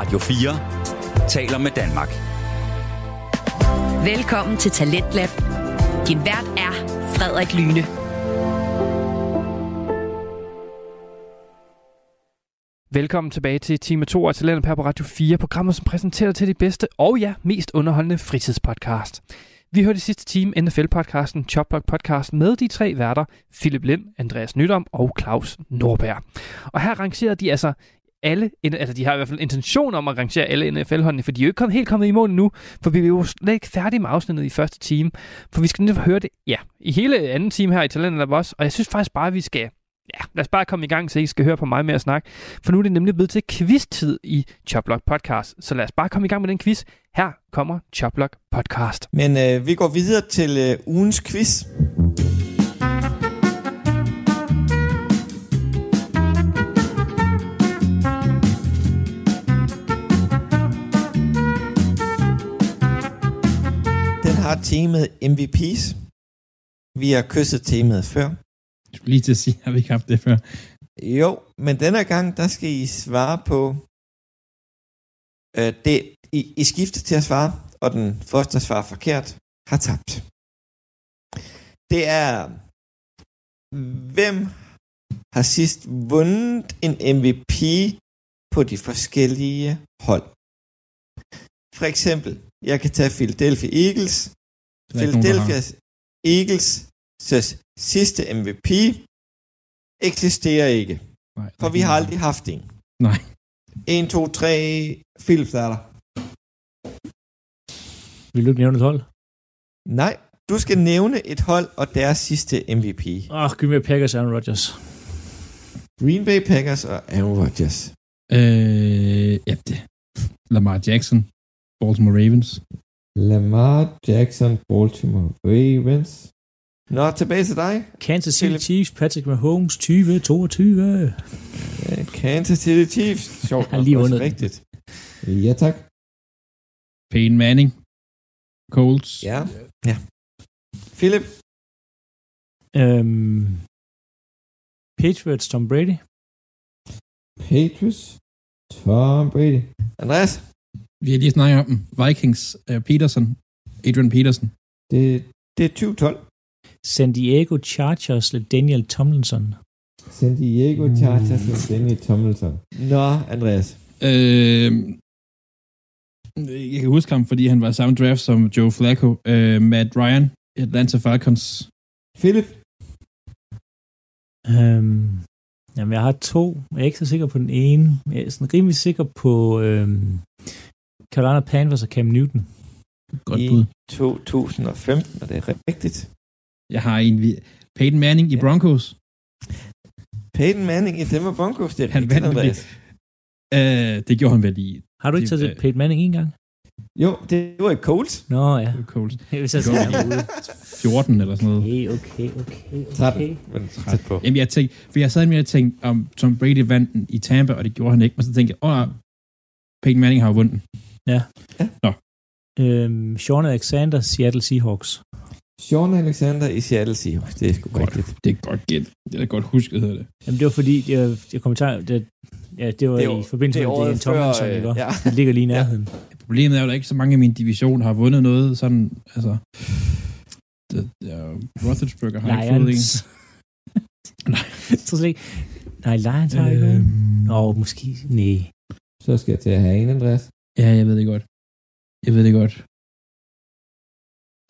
Radio 4 taler med Danmark. Velkommen til Talentlab. Din vært er Frederik Lyne. Velkommen tilbage til time 2 af Talentet her på Radio 4, programmet som præsenterer til de bedste og ja, mest underholdende fritidspodcast. Vi hørte i sidste time NFL-podcasten Chopblock Podcast med de tre værter, Philip Lind, Andreas Nydom og Claus Norberg. Og her rangerer de altså alle, altså de har i hvert fald intention om at rangere alle NFL-holdene, for de er jo ikke kommet, helt kommet i mål nu, for vi er jo slet ikke færdige med afsnittet i første time, for vi skal netop høre det, ja, i hele anden time her i Talent Lab også, og jeg synes faktisk bare, at vi skal Ja, lad os bare komme i gang, så I skal høre på mig med at snakke. For nu er det nemlig blevet til quiz-tid i Choplock Podcast. Så lad os bare komme i gang med den quiz. Her kommer Choplock Podcast. Men øh, vi går videre til øh, ugens quiz. Har temaet MVP's. Vi har kysset temaet før. Jeg skulle lige til at sige, har vi ikke haft det før? Jo, men denne gang, der skal I svare på... Øh, det, I, I skifter til at svare, og den første, der svarer forkert, har tabt. Det er... Hvem har sidst vundet en MVP på de forskellige hold? For eksempel, jeg kan tage Philadelphia Eagles. Philadelphia Eagles sidste MVP eksisterer ikke. Nej, For vi har aldrig haft en. Nej. 1, 2, 3, Philip starter. Vil du ikke nævne et hold? Nej, du skal nævne et hold og deres sidste MVP. Åh, oh, Green Bay Packers Aaron Rodgers. Green Bay Packers og Aaron Rodgers. Øh, ja, det. Lamar Jackson, Baltimore Ravens. Lamar Jackson, Baltimore Ravens. Nå, tilbage til dig. Kansas City Philip. Chiefs, Patrick Mahomes, 2022. Ja, Kansas City Chiefs. Sjovt. Jeg har lige nok også vundet. Rigtigt. Ja, tak. Peyton Manning, Colts. Ja. ja. Philip. Øhm, Patriots, Tom Brady. Patriots. Tom Brady. Andreas. Vi har lige snakket om dem. Vikings, uh, Peterson, Adrian Peterson. Det, det er 2012. San Diego Chargers, Daniel Tomlinson. San Diego Chargers og Danny Tomlinson. Nå, Andreas. Øh, jeg kan huske ham, fordi han var i samme draft som Joe Flacco. Øh, Matt Ryan, Atlanta Falcons. Philip. Øhm, jamen, jeg har to. Jeg er ikke så sikker på den ene. Jeg er sådan rimelig sikker på øhm, Carolina Panthers og Cam Newton. Godt I bud. 2015, og det er rigtigt. Jeg har en... Peyton Manning i Ja. Broncos. Peyton Manning i Denver Broncos, det er Han rigtigt, vandt Andreas. Øh, det gjorde han vel i Har du ikke Det- taget øh, Peyton Manning en gang? Jo, det var i Colts. Nå ja. Colts. Hvis jeg Det ude. 14 eller sådan noget. Okay, okay, okay, 13. okay. Men tæt på. Jamen, jeg tænkte, for jeg sad med og tænkte, om Tom Brady vandt den i Tampa, og det gjorde han ikke. Men så tænkte jeg, åh, Peyton Manning har jo vundet den. Øhm, Sean Alexander, Seattle Seahawks. Sean Alexander i Seattle Seahawks. Det er sgu Godt. rigtigt. Det er godt gæt. Det er godt husket, hedder det. Jamen, det var fordi, det var, det kommentar, det, ja, det var Det jo- i forbindelse det med Daniel Tomlinson, øh, ikke? ja. Det ligger lige i nærheden. Problemet er jo, at der ikke så mange af mine divisioner har vundet noget sådan, altså... Det, ja, Roethlisberger har ikke fået en. Nej. Så slet ikke. Nej, Lions har ikke været. Øhm, Nå, måske. Nej. Så skal jeg til at have en, Andreas. Ja, jeg ved det godt. Jeg ved det godt.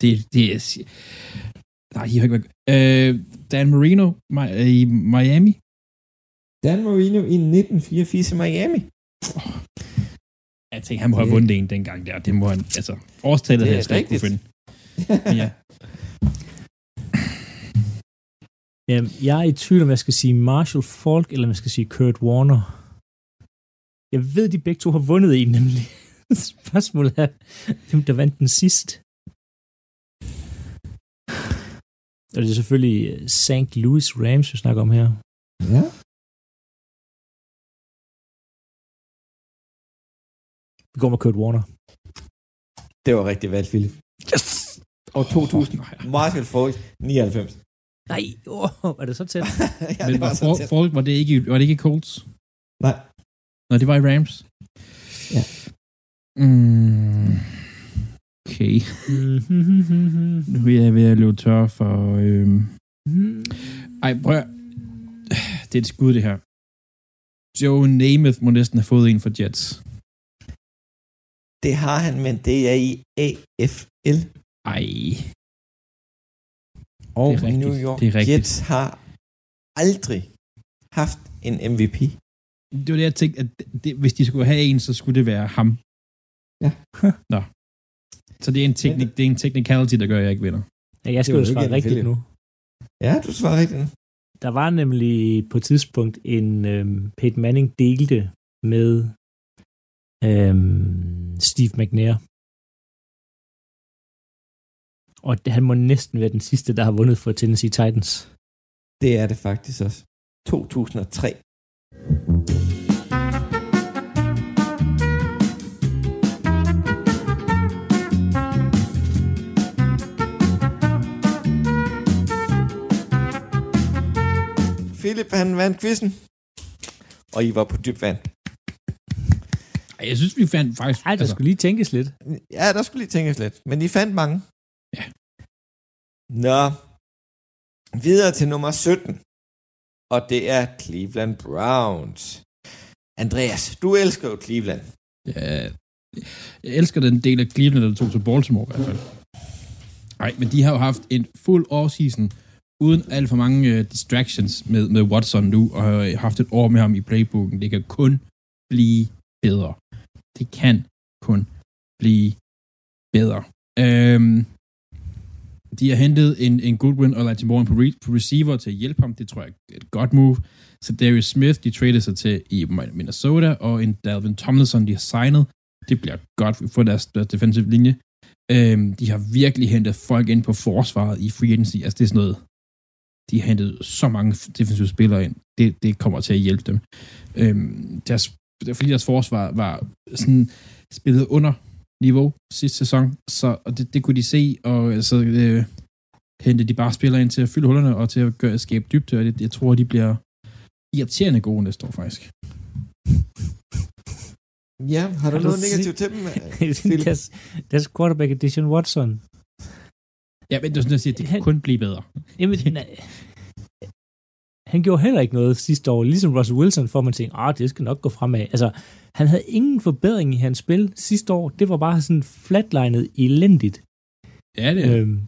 Det, det er... Nej, I har ikke været... Øh, Dan Marino Mi- i Miami. Dan Marino i 1984 i Miami. Jeg tænkte, han må have vundet en dengang der. Det må han... Altså, årstallet havde er jeg slet ikke kunne finde. Men ja. Jamen, jeg er i tvivl, om jeg skal sige Marshall Falk, eller om jeg skal sige Kurt Warner. Jeg ved, de begge to har vundet en, nemlig. Spørgsmålet er, hvem der vandt den sidst. Og det er selvfølgelig øh, St. Louis Rams, vi snakker om her. Ja. Vi går med Kurt Warner. Det var rigtig valgt, Philip. Yes! Og 2000. Marshall Falk, 99. Nej, oh, er det så tæt? ja, Men det var var, så tæt. Falk, var det ikke, var det ikke Colts? Nej. Nå, det var i Rams. Ja. Mm. Okay. Nu er jeg ved at løbe tør for... Øhm... Ej, prøv at... Det er et skud, det her. Joe Namath må næsten have fået en for Jets. Det har han, men det er i AFL. Ej. Og er. New York Det er rigtigt. Jets har aldrig haft en MVP. Det var det, jeg tænkte, at det, hvis de skulle have en, så skulle det være ham. Ja. Nå. Så det er en, teknik, det er en technicality, der gør, at jeg ikke vinder. Ja, jeg skal jo var jo svare ikke rigtigt nu. Ja, du svarer rigtigt. Der var nemlig på et tidspunkt en øhm, Peyton Manning delte med øhm, Steve McNair. Og det, han må næsten være den sidste, der har vundet for Tennessee Titans. Det er det faktisk også. 2003. Philip, han vandt quizzen. Og I var på dyb vand. Ej, jeg synes, vi fandt faktisk... Ej, der skulle lige tænkes lidt. Ja, der skulle lige tænkes lidt. Men I fandt mange. Ja. Nå. Videre til nummer 17. Og det er Cleveland Browns. Andreas, du elsker jo Cleveland. Ja, jeg elsker den del af Cleveland, der tog til Baltimore i hvert fald. Nej, men de har jo haft en fuld offseason uden alt for mange uh, distractions med, med Watson nu, og har øh, haft et år med ham i playbooken. Det kan kun blive bedre. Det kan kun blive bedre. Øhm, de har hentet en, en Goodwin og Latin Moore på, re, på receiver til at hjælpe ham. Det tror jeg er et godt move. Så Darius Smith, de traded sig til i Minnesota, og en Dalvin Tomlinson, de har signet. Det bliver godt for deres, deres defensive linje. Øhm, de har virkelig hentet folk ind på forsvaret i free agency. Altså, det er sådan noget, de har hentet så mange defensive spillere ind. Det, det kommer til at hjælpe dem. Øhm, deres, fordi deres forsvar var sådan spillet under niveau sidste sæson, så og det, det kunne de se, og så øh, hentede de bare spillere ind til at fylde hullerne og til at gøre, skabe dybde, og det, jeg tror, de bliver irriterende gode næste år, faktisk. Ja, har du Har du noget negativt til dem? Deres, deres quarterback er Deshaun Watson. Ja, men det er sådan, jeg siger, det kan Han- kun blive bedre. Jamen, nej. Han gjorde heller ikke noget sidste år. Ligesom Russell Wilson, får man tænke, ah, det skal nok gå fremad. Altså, han havde ingen forbedring i hans spil sidste år. Det var bare sådan flatlinet elendigt. Ja, det er. Øhm,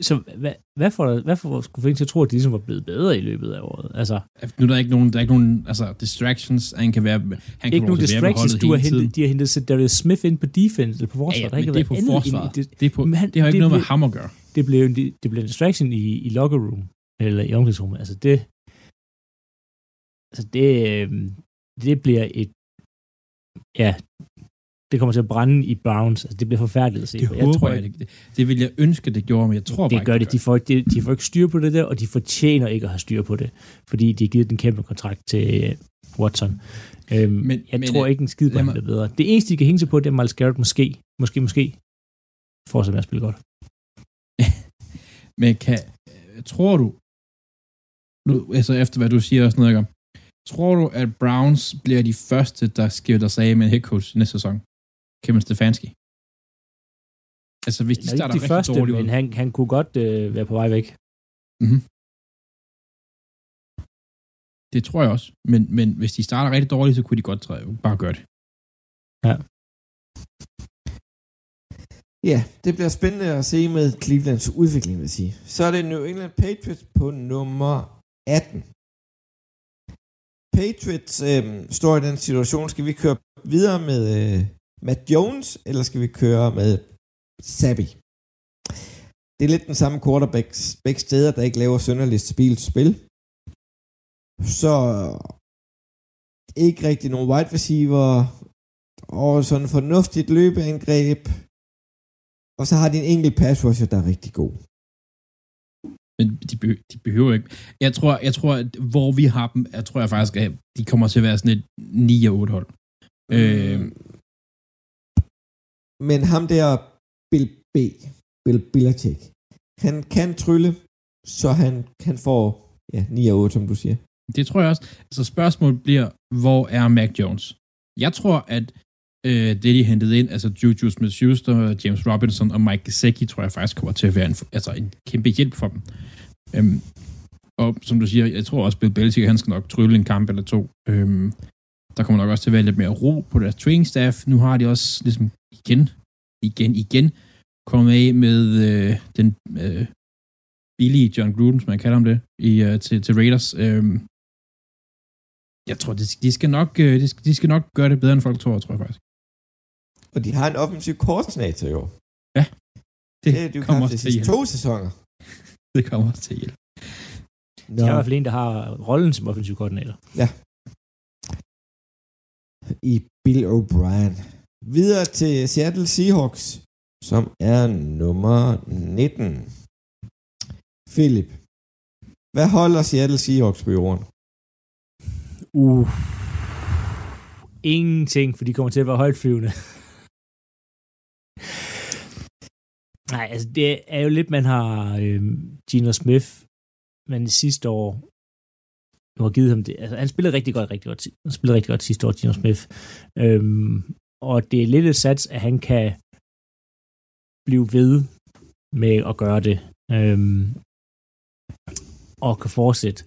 så hvad, hvad får der, hvad får skulle en til at tro, at de ligesom var blevet bedre i løbet af året? Altså, Nu er der ikke nogen, der er ikke nogen altså, distractions, han kan være, han kan ikke nogen være på distractions. Du har hentet, de har hentet Darius Smith ind på defense, eller på forsvaret. Ja, ja, der ikke det er på forsvaret. Det, Det, er på, Men han- det har ikke det noget med ham at gøre. Det blev en, det blev en distraction i, i locker room, eller i omklædningsrummet. Altså det, altså det, øh, det bliver et, ja, det kommer til at brænde i Browns. Altså det bliver forfærdeligt at se. Det håber tror jeg, ikke, det, det vil jeg ønske, det gjorde, men jeg tror bare det ikke, gør det. De får, ikke, de, de får ikke styr på det der, og de fortjener ikke at have styr på det, fordi de har givet den kæmpe kontrakt til øh, Watson. Øhm, Men- jeg men, tror ikke en skid på, bliver bedre. Det eneste, de kan hænge sig på, det er Miles Garrett måske, måske, måske, fortsætter med at spille godt. Men kan, tror du, nu, altså efter hvad du siger og sådan noget, ikke? tror du, at Browns bliver de første, der skifter sig af med head coach næste sæson? Kevin Stefanski. Altså, hvis de er starter ikke de første, dårligt men han, han kunne godt øh, være på vej væk. Mm-hmm. Det tror jeg også. Men, men hvis de starter rigtig dårligt, så kunne de godt træde, bare gøre det. Ja, Ja, det bliver spændende at se med Clevelands udvikling, vil jeg sige. Så er det New England Patriots på nummer 18. Patriots øh, står i den situation, skal vi køre videre med øh, Matt Jones, eller skal vi køre med Sabi? Det er lidt den samme quarterback begge steder, der ikke laver sønderligt stabilt spil. Så ikke rigtig nogen wide receiver, og sådan en fornuftigt løbeangreb, og så har de en enkelt pass rusher, der er rigtig god. Men de, behøver, de behøver ikke. Jeg tror, jeg tror, at hvor vi har dem, jeg tror jeg faktisk, at de kommer til at være sådan et 9 og 8 hold. Øh, Men ham der, Bill B, Bill Belichick, han kan trylle, så han kan få ja, 9 og 8, som du siger. Det tror jeg også. Så spørgsmålet bliver, hvor er Mac Jones? Jeg tror, at Øh, det, de hentede ind, altså Juju Smith-Schuster, James Robinson og Mike Gesicki, tror jeg faktisk kommer til at være en, altså en kæmpe hjælp for dem. Øhm, og som du siger, jeg tror også, Bill Belichick, han skal nok trylle en kamp eller to. Øhm, der kommer nok også til at være lidt mere ro på deres training staff. Nu har de også ligesom igen, igen, igen kommet af med øh, den øh, billige John Gruden, som man kalder ham det, i, øh, til, til Raiders. Øhm, jeg tror, de, de, skal nok, øh, de, skal, de skal nok gøre det bedre, end folk tror, tror jeg faktisk. Og de har en offensiv koordinator år. Ja, Det, det er jo kommer også til hjælp. to sæsoner. Det kommer også til hjælp. De har i hvert fald en, der har rollen som offensiv koordinator. i Bill O'Brien. Videre til Seattle Seahawks, som er nummer 19. Philip, hvad holder Seattle Seahawks på jorden? Uh. Ingenting, for de kommer til at være højt flyvende. Nej, altså det er jo lidt, man har øh, Gino Smith, men sidste år, nu har givet ham det, altså han spillede rigtig godt, rigtig godt, han spillede rigtig godt sidste år, Gino Smith. Øhm, og det er lidt et sats, at han kan blive ved med at gøre det, øhm, og kan fortsætte.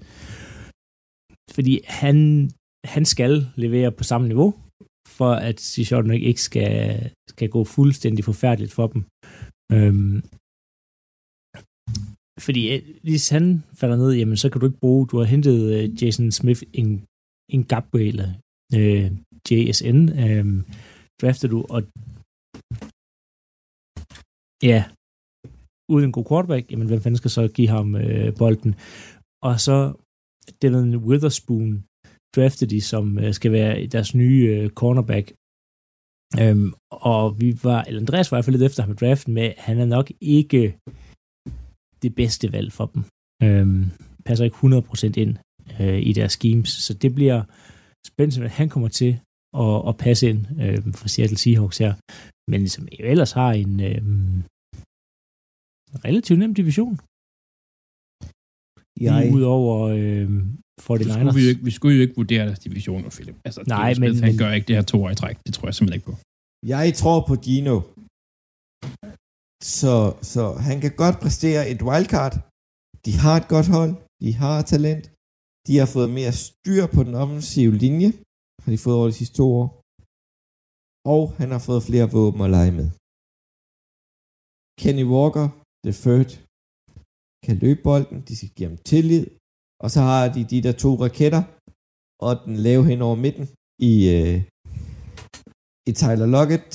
Fordi han, han skal levere på samme niveau, for at Sean ikke skal, skal gå fuldstændig forfærdeligt for dem. Øhm, fordi øh, hvis han falder ned, jamen så kan du ikke bruge, du har hentet uh, Jason Smith en, en Gabway, eller øh, JSN, øh, drafter du, og ja, uden en god quarterback, jamen hvem fanden skal så give ham øh, bolden? Og så Dylan Witherspoon draftede de, som øh, skal være deres nye øh, cornerback. Øhm, og vi var, eller Andreas var i hvert fald lidt efter ham i draften med, han er nok ikke det bedste valg for dem. Øhm, passer ikke 100% ind øh, i deres schemes, så det bliver spændende, at han kommer til at, at passe ind øh, for Seattle Seahawks her, men som jo ellers har en øh, relativt nem division. Jeg, Lige ud over øh, Så skulle 49ers. vi, jo ikke, vi skulle jo ikke vurdere deres divisioner, Philip. Altså, Nej, Smith, men- han men- gør ikke det her to år i træk. Det tror jeg simpelthen ikke på. jeg tror på Gino. Så, så han kan godt præstere et wildcard. De har et godt hold. De har talent. De har fået mere styr på den offensive linje. Har de fået over de sidste to år. Og han har fået flere våben at lege med. Kenny Walker, the third, kan løbe bolden. De skal give ham tillid. Og så har de de der to raketter. Og den lave hen over midten i, øh, i Tyler Lockett,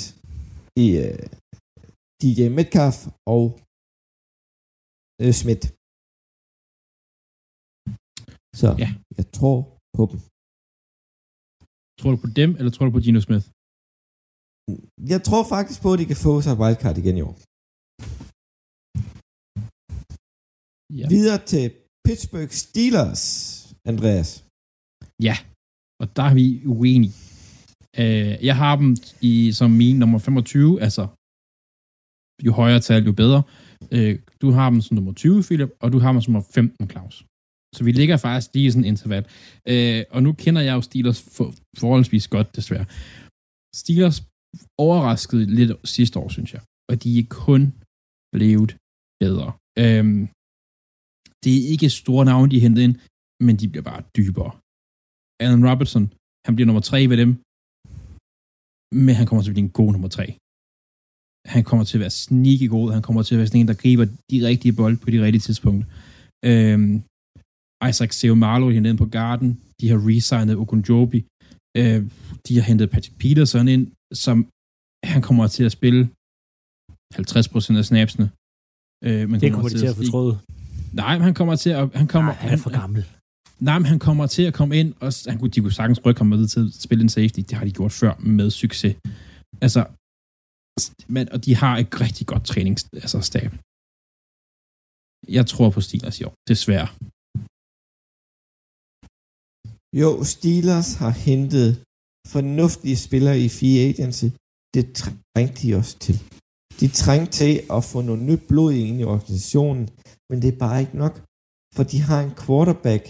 i øh, DJ Metcalf og øh, Schmidt. Så Ja. jeg tror på dem. Tror du på dem, eller tror du på Gino Smith? Jeg tror faktisk på, at de kan få sig wildcard igen i år. Ja. Videre til Pittsburgh Steelers, Andreas. Ja, og der er vi uenige. Øh, jeg har dem i, som min nummer 25, altså jo højere tal, jo bedre. Øh, du har dem som nummer 20, Philip, og du har dem som nummer 15, Claus. Så vi ligger faktisk lige i sådan en interval. Øh, og nu kender jeg jo Steelers for, forholdsvis godt, desværre. Steelers overraskede lidt sidste år, synes jeg. Og de er kun blevet bedre. Øh, det er ikke store navne, de hentet ind, men de bliver bare dybere. Allen Robertson, han bliver nummer tre ved dem, men han kommer til at blive en god nummer tre. Han kommer til at være sneaky god, han kommer til at være sådan en, der griber de rigtige bold på de rigtige tidspunkt. Øhm, Isaac Seumalo hentet ind på Garden, de har resignet Ogunjobi, øh, de har hentet Patrick Peterson ind, som han kommer til at spille 50% af snapsene. Øh, men Det kommer de til at fortryde. Nej, men han kommer til at... Han kommer, Nej, han er for gammel. Nej, men han kommer til at komme ind, og han kunne, de kunne sagtens rykke ham med til at spille en safety. Det har de gjort før med succes. Altså, men, og de har et rigtig godt trænings, altså stab. Jeg tror på Steelers i år, desværre. Jo, Steelers har hentet fornuftige spillere i free agency. Det trængte de også til. De trængte til at få noget nyt blod ind i organisationen, men det er bare ikke nok, for de har en quarterback,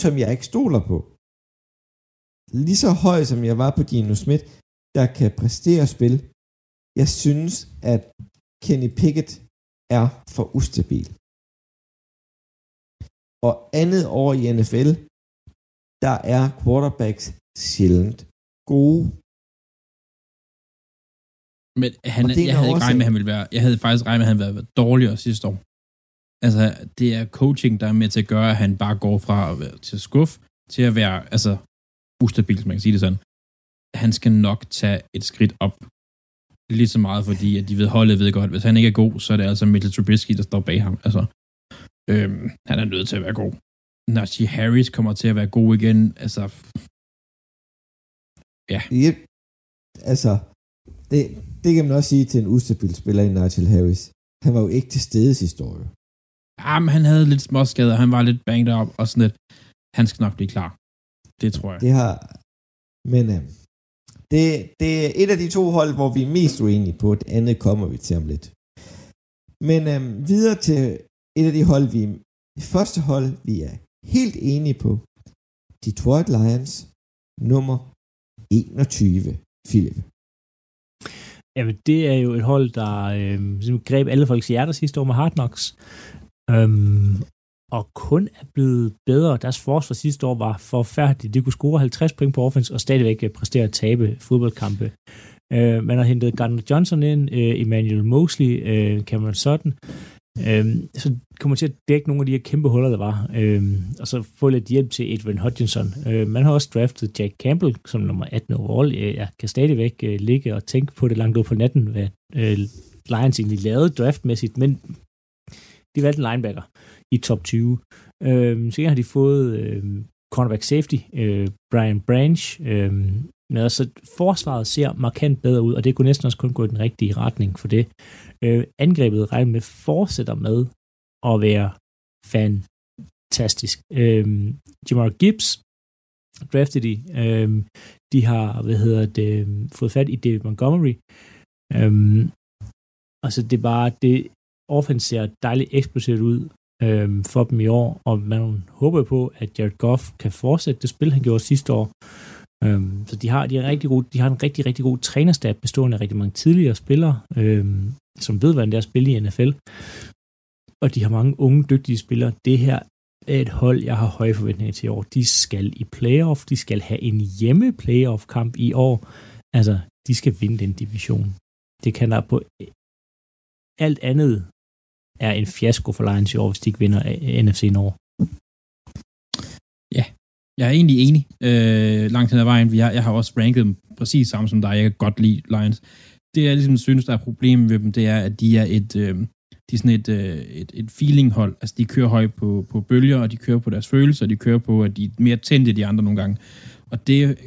som jeg ikke stoler på. Lige så høj som jeg var på Gino Smith, der kan præstere spil. Jeg synes, at Kenny Pickett er for ustabil. Og andet år i NFL, der er quarterbacks sjældent gode. Men han, jeg havde ikke også- regnet med, at han ville være, jeg havde faktisk regnet med, at han ville være dårligere sidste år. Altså, det er coaching, der er med til at gøre, at han bare går fra at være til skuff, til at være, altså, ustabil, man kan sige det sådan. Han skal nok tage et skridt op. Lige så meget, fordi at de ved, holdet ved godt, hvis han ikke er god, så er det altså Mitchell Trubisky, der står bag ham. Altså, øhm, han er nødt til at være god. Najee Harris kommer til at være god igen. Altså, ja. Yep. Altså, det, det kan man også sige til en ustabil spiller i Nigel Harris. Han var jo ikke til stede sidste år ah, men han havde lidt småskader, han var lidt banged up og sådan lidt. Han skal nok blive klar. Det tror jeg. Det har... Men øh, det, det er et af de to hold, hvor vi er mest uenige på. Det andet kommer vi til om lidt. Men øh, videre til et af de hold, vi det første hold, vi er helt enige på. Detroit Lions nummer 21, Philip. Jamen, det er jo et hold, der øh, greb alle folks hjerter sidste år med Hard Knocks. Øhm, og kun er blevet bedre. Deres forsvar sidste år var forfærdeligt. De kunne score 50 point på offense og stadigvæk øh, præstere at tabe fodboldkampe. Øh, man har hentet Gardner Johnson ind, øh, Emmanuel Mosley, øh, Cameron Sutton. Øh, så kommer til at dække nogle af de her kæmpe huller, der var. Øh, og så få lidt hjælp til Edwin Hutchinson. Øh, man har også draftet Jack Campbell som nummer 18 overall. Øh, jeg kan stadigvæk øh, ligge og tænke på det langt ud på natten, hvad øh, Lions egentlig lavede draftmæssigt, men de valgte en linebacker i top 20. Øh, så har de fået øh, cornerback safety, øh, Brian Branch, øh, men altså forsvaret ser markant bedre ud, og det kunne næsten også kun gå i den rigtige retning for det. Øh, angrebet regner med fortsætter med at være fantastisk. Øh, Jamar Gibbs drafted de. Øh, de har, hvad hedder det, fået fat i David Montgomery. Øh, altså det er bare, det offense ser dejligt eksplosivt ud øh, for dem i år, og man håber på, at Jared Goff kan fortsætte det spil, han gjorde sidste år. Øhm, så de har, de, er rigtig gode, de har en rigtig, rigtig god trænerstab, bestående af rigtig mange tidligere spillere, øhm, som ved, hvordan det er at spille i NFL. Og de har mange unge, dygtige spillere. Det her er et hold, jeg har høje forventninger til i år. De skal i playoff, de skal have en hjemme playoff-kamp i år. Altså, de skal vinde den division. Det kan der på alt andet er en fiasko for Lions i år, hvis de ikke vinder øh, NFC Nord. Ja, Jeg er egentlig enig øh, langt hen ad vejen. Vi har, jeg har også ranket dem præcis samme som dig. Jeg kan godt lide Lions. Det jeg ligesom synes, der er problemet ved dem, det er, at de er et, øh, de er sådan et, øh, et, et feeling-hold. Altså, de kører højt på, på bølger, og de kører på deres følelser, og de kører på, at de er mere tændte end de andre nogle gange. Og det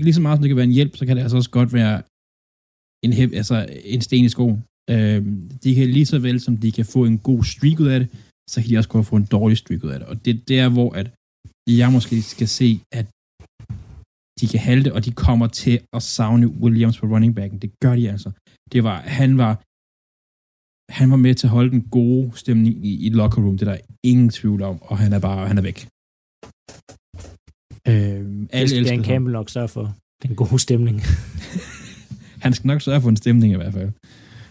lige så meget, som det kan være en hjælp, så kan det altså også godt være en, hæb, altså en sten i skoen. Øh, de kan lige så vel, som de kan få en god streak ud af det, så kan de også godt få en dårlig streak ud af det. Og det er der, hvor at jeg måske skal se, at de kan halte, og de kommer til at savne Williams på running backen. Det gør de altså. Det var, han var han var med til at holde den gode stemning i, i locker room, det er der ingen tvivl om, og han er bare, han er væk. Øh, Det alle skal Dan ham. Campbell nok sørge for den gode stemning. Han skal nok sørge for en stemning i hvert fald.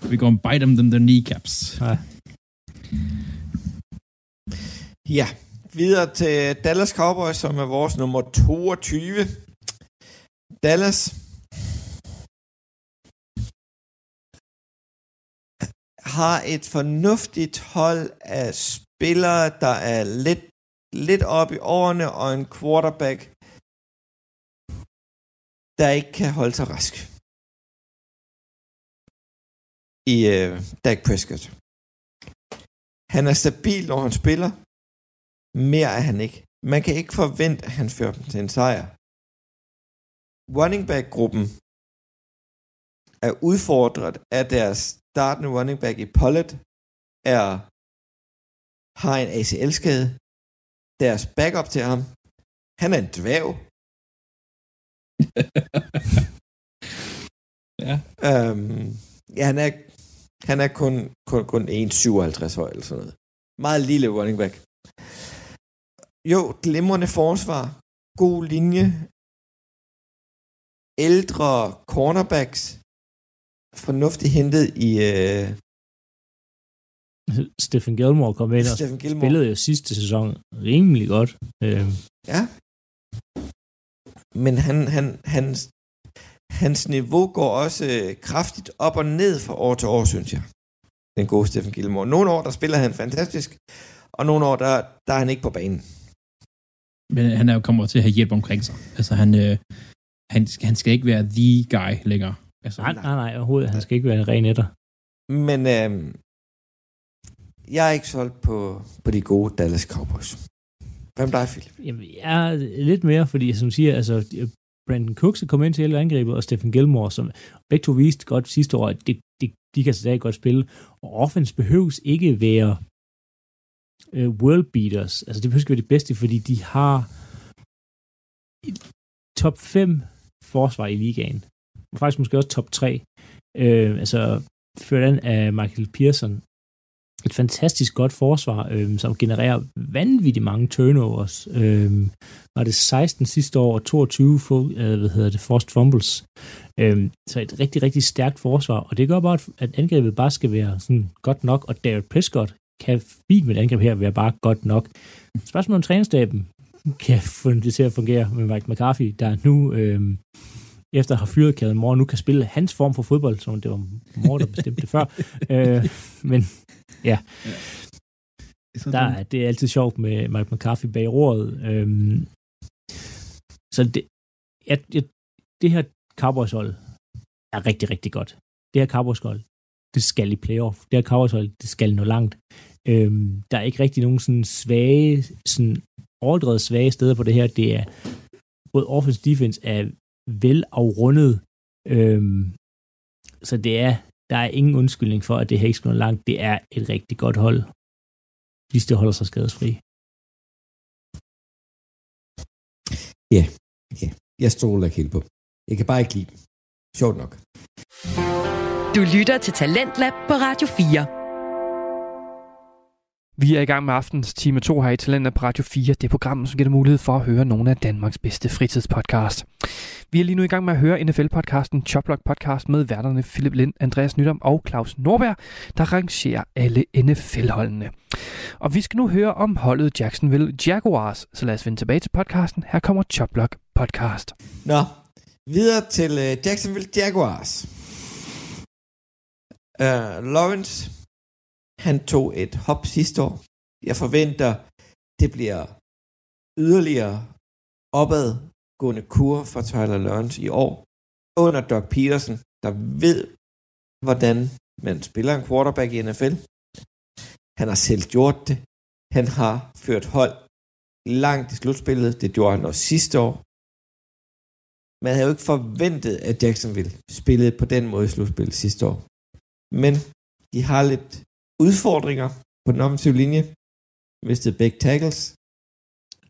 Vi går and bite them, them the kneecaps. Ja. Ja, videre til Dallas Cowboys, som er vores nummer 22. Dallas har et fornuftigt hold af spillere, der er lidt, lidt op i årene, og en quarterback, der ikke kan holde sig rask. I øh, Dak Prescott. Han er stabil, når han spiller. Mere er han ikke. Man kan ikke forvente, at han fører dem til en sejr. Running back-gruppen er udfordret af deres startende running back i Pollard, er, har en ACL-skade. Deres backup til ham, han er en dværg. ja. Øhm, ja, han er, han er kun, kun, kun 1,57 høj eller sådan noget. Meget lille running back. Jo, glimrende forsvar. God linje. ældre cornerbacks fornuftigt hentet i øh, Stephen Gilmore kom ind og Stephen Gilmore. spillede jo sidste sæson rimelig godt. Øh, Ja. Men han, han, hans, hans niveau går også øh, kraftigt op og ned fra år til år, synes jeg. Den gode Stephen Gilmore. Nogle år, der spiller han fantastisk, og nogle år, der, der er han ikke på banen. Men han er jo kommer til at have hjælp omkring sig. Altså, han, øh, han, han skal ikke være the guy længere. Altså, nej, nej, nej, overhovedet. Han skal ikke være en ren etter. Men øh, jeg er ikke solgt på, på de gode Dallas Cowboys. Hvem der er, Philip? Jamen, jeg er lidt mere, fordi som siger, altså, Brandon Cooks er kommet ind til hele angrebet, og Stephen Gilmore, som begge to viste godt sidste år, at det, det, de kan altså stadig godt spille. Og offense behøves ikke være øh, world beaters. Altså, det behøver ikke være det bedste, fordi de har et top 5 forsvar i ligaen. Og faktisk måske også top 3. Øh, altså, ført an af Michael Pearson. Et fantastisk godt forsvar, øh, som genererer vanvittigt mange turnovers. Øh, var det 16 sidste år, og 22 for, øh, hvad hedder det, forced fumbles. Øh, så et rigtig, rigtig stærkt forsvar, og det gør bare, at angrebet bare skal være sådan godt nok, og David Prescott kan fint med et angreb her være bare godt nok. Spørgsmålet om trænerstaben kan få det til at fungere med Mike McCarthy, der nu øh, efter at have fyret Kevin Moore, nu kan spille hans form for fodbold, som det var Moore, der bestemte det før. Øh, men ja, der, er- det er altid sjovt med Mike McCarthy bag roret. Øhm, så det, jeg, jeg, det her Cowboys-hold er rigtig, rigtig godt. Det her Cowboys-hold, det skal i playoff. Det her Cowboys-hold, det skal nå langt. Øhm, der er ikke rigtig nogen sådan svage, sådan overdrevet svage steder på det her. Det er både offense og defense er vel afrundet. Øhm, så det er, der er ingen undskyldning for, at det her ikke skal nå langt. Det er et rigtig godt hold, hvis det holder sig skadesfri. Jeg stoler ikke helt på. Jeg kan bare ikke lide dem. Sjovt nok. Du lytter til Talentlab på Radio 4. Vi er i gang med aftens time 2 her i Talenter på Radio 4. Det er programmet, som giver dig mulighed for at høre nogle af Danmarks bedste fritidspodcast. Vi er lige nu i gang med at høre NFL-podcasten Choplock Podcast med værterne Philip Lind, Andreas Nydom og Claus Norberg, der rangerer alle NFL-holdene. Og vi skal nu høre om holdet Jacksonville Jaguars, så lad os vende tilbage til podcasten. Her kommer Choplock Podcast. Nå, videre til uh, Jacksonville Jaguars. Uh, Lawrence, han tog et hop sidste år. Jeg forventer, det bliver yderligere opad opadgående kur for Tyler Lawrence i år. Under Doug Peterson, der ved, hvordan man spiller en quarterback i NFL. Han har selv gjort det. Han har ført hold langt i slutspillet. Det gjorde han også sidste år. Man havde jo ikke forventet, at Jacksonville spillede på den måde i slutspillet sidste år. Men de har lidt udfordringer på den offensive linje. Mistede begge tackles,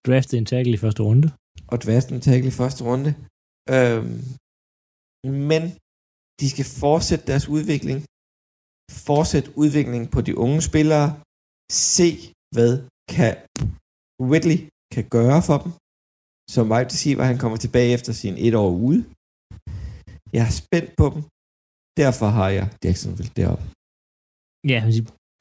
Draftede en tackle i første runde og draftet en tackle i første runde. Øhm, men de skal fortsætte deres udvikling. Fortsætte udviklingen på de unge spillere. Se, hvad kan Ridley kan gøre for dem. Som wide receiver, han kommer tilbage efter sin et år ude. Jeg er spændt på dem. Derfor har jeg Jacksonville deroppe. Ja,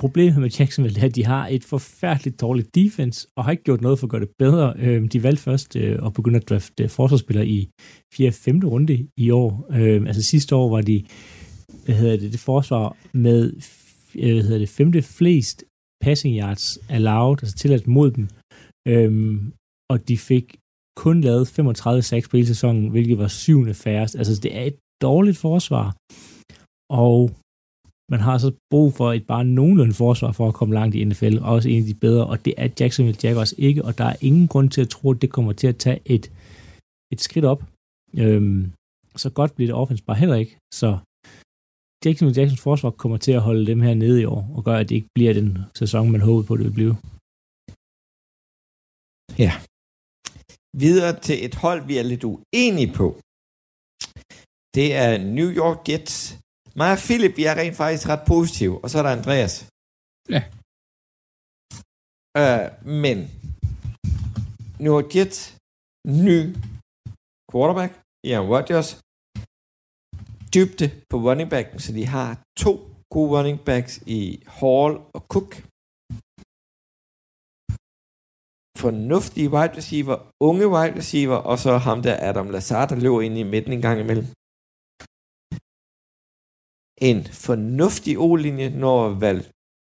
problemet med Jacksonville er, at de har et forfærdeligt dårligt defense, og har ikke gjort noget for at gøre det bedre. Øh, De valgte først øh, at begynde at drafte øh, forsvarsspillere i 4. 5. runde i år. Øh, Altså sidste år var de, hvad hedder det, det forsvar med, øh, hvad hedder det, femte flest passing yards allowed, altså tilladt mod dem. Øhm, og de fik kun lavet 35 sacks på hele sæsonen, hvilket var syvende færrest. Altså det er et dårligt forsvar. Og man har så brug for et bare nogenlunde forsvar for at komme langt i NFL, og også en af de bedre, og det er Jacksonville Jaguars ikke, og der er ingen grund til at tro, at det kommer til at tage et, et skridt op. Øhm, så godt bliver det offense bare heller ikke, så Jacksonville Jacksons forsvar kommer til at holde dem her nede i år, og gør, at det ikke bliver den sæson, man håber på, det vil blive. Ja. Videre til et hold, vi er lidt uenige på. Det er New York Jets. Mig og Philip, vi er rent faktisk ret positive, og så er der Andreas. Ja. Øh, men New York Jets, ny quarterback, Ian Rodgers, dybde på running backen, så de har to gode running backs i Hall og Cook. Fornuftige wide receiver, unge wide receiver, og så ham der Adam Lazar, der løber ind i midten en gang imellem. En fornuftig O-linje, når Val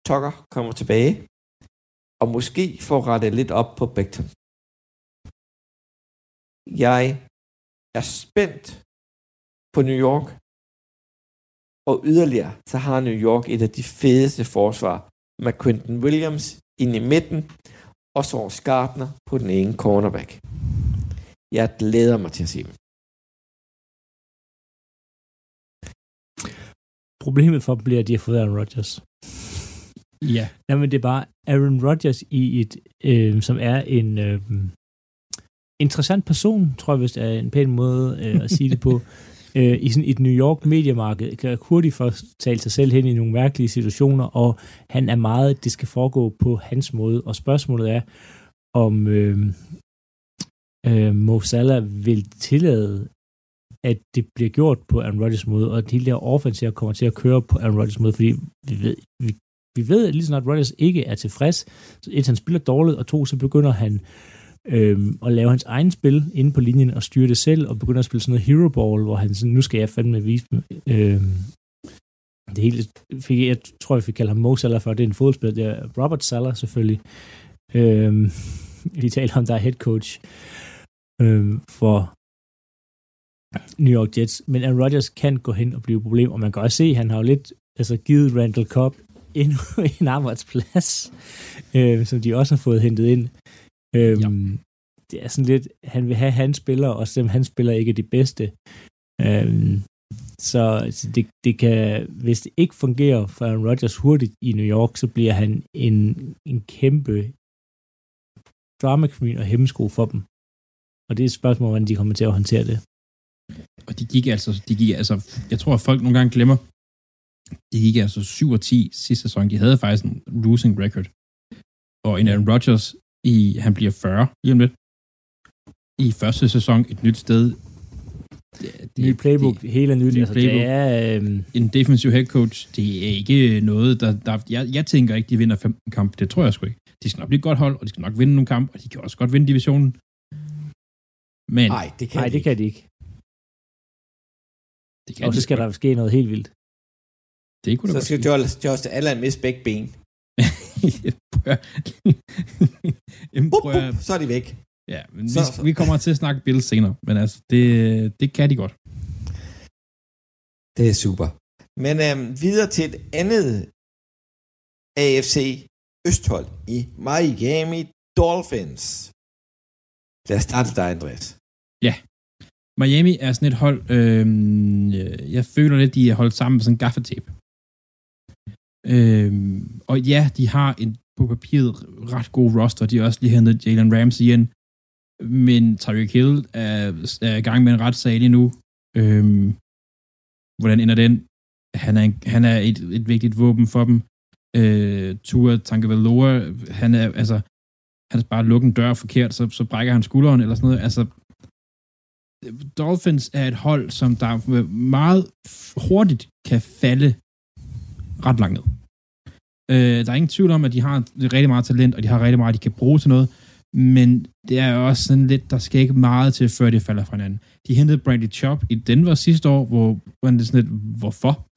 Tucker kommer tilbage, og måske får rettet lidt op på Becton. Jeg er spændt på New York, og yderligere, så har New York et af de fedeste forsvar med Quentin Williams ind i midten, og så Gardner på den ene cornerback. Jeg glæder mig til at se dem. Problemet for dem bliver, at de har fået Aaron Rodgers. Ja. Jamen, det er bare Aaron Rodgers i et, øh, som er en øh, interessant person, tror jeg vist er en pæn måde øh, at sige det på. Øh, I sådan et New York mediemarked kan hurtigt få tale sig selv hen i nogle mærkelige situationer, og han er meget, det skal foregå på hans måde. Og spørgsmålet er, om øh, øh, Mo Salah vil tillade, at det bliver gjort på Aaron Rodgers måde, og at hele det her offensive kommer til at køre på Aaron Rodgers måde, fordi vi ved, vi, vi ved at lige snart Rodgers ikke er tilfreds, så et, han spiller dårligt, og to, så begynder han øh, at lave hans egen spil inde på linjen og styre det selv, og begynder at spille sådan noget hero ball, hvor han sådan, nu skal jeg fandme vise dem. Øh, det hele, fik, jeg tror, jeg fik kaldt ham Mo Salah for, det er en fodboldspiller, det er Robert Salah selvfølgelig. Øhm, vi taler om, der er head coach øhm, for New York Jets, men Aaron Rodgers kan gå hen og blive et problem, og man kan også se, at han har jo lidt altså, givet Randall Cobb endnu en arbejdsplads, øh, som de også har fået hentet ind. Øh, ja. Det er sådan lidt, han vil have hans spillere, og selvom hans spillere ikke de bedste. Øh, så det, det kan, hvis det ikke fungerer for Aaron Rodgers hurtigt i New York, så bliver han en, en kæmpe drama queen og hemmesko for dem. Og det er et spørgsmål, hvordan de kommer til at håndtere det. Og de gik altså, de gik altså, jeg tror, at folk nogle gange glemmer, de gik altså 7 og 10 sidste sæson. De havde faktisk en losing record. Og en Aaron Rodgers, i, han bliver 40 lige om lidt. I første sæson et nyt sted. Det, det, Ny playbook, det, hele nyt. Altså, playbook. det er, øhm... En defensiv head coach, det er ikke noget, der... der jeg, jeg tænker ikke, de vinder 15 kampe. Det tror jeg sgu ikke. De skal nok blive et godt hold, og de skal nok vinde nogle kampe, og de kan også godt vinde divisionen. Men... Nej, det kan, Nej, de, det kan de ikke. Det kan og så skal der ske noget helt vildt. Det kunne da Så skal. Josh, Josh Allen miste begge ben. Bup, bup, så er de væk. Ja, men Så- vi, vi kommer til at snakke Bills senere, men altså, det, det kan de godt. Det er super. Men øhm, videre til et andet AFC Østhold i Miami Dolphins. Lad os starte dig, Andreas. Miami er sådan et hold, øh, jeg føler lidt, de er holdt sammen med sådan en gaffetape. Øh, og ja, de har en på papiret ret god roster. De har også lige hentet Jalen Ramsey ind. Men Tyreek Hill er, er i gang med en retssag lige nu. Øh, hvordan ender den? Han er, en, han er et, et vigtigt våben for dem. Øh, Tua Tagovailoa, han er, altså, han er bare lukket en dør forkert, så, så brækker han skulderen eller sådan noget. Altså, Dolphins er et hold, som der meget hurtigt kan falde ret langt ned. Øh, der er ingen tvivl om, at de har rigtig meget talent, og de har rigtig meget, de kan bruge til noget, men det er også sådan lidt, der skal ikke meget til, før de falder fra hinanden. De hentede Brandy Chop i Denver sidste år, hvor man det er sådan lidt, hvorfor?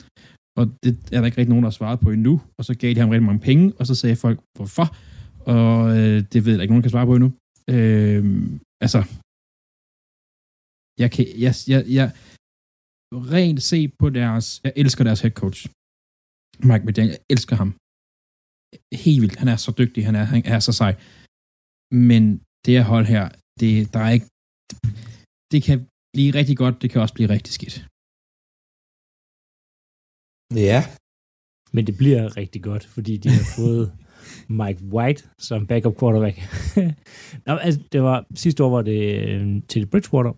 Og det er der ikke rigtig nogen, der har svaret på endnu, og så gav de ham rigtig mange penge, og så sagde folk, hvorfor? Og øh, det ved jeg ikke, nogen kan svare på endnu. Øh, altså, jeg kan, jeg, jeg, jeg, rent se på deres, jeg elsker deres head coach. Mike McDaniel, jeg elsker ham. Helt vildt, han er så dygtig, han er, han er så sej. Men det her hold her, det, der er ikke, det kan blive rigtig godt, det kan også blive rigtig skidt. Ja. Men det bliver rigtig godt, fordi de har fået Mike White som backup quarterback. Nå, altså, det var, sidste år var det øh, til Bridgewater,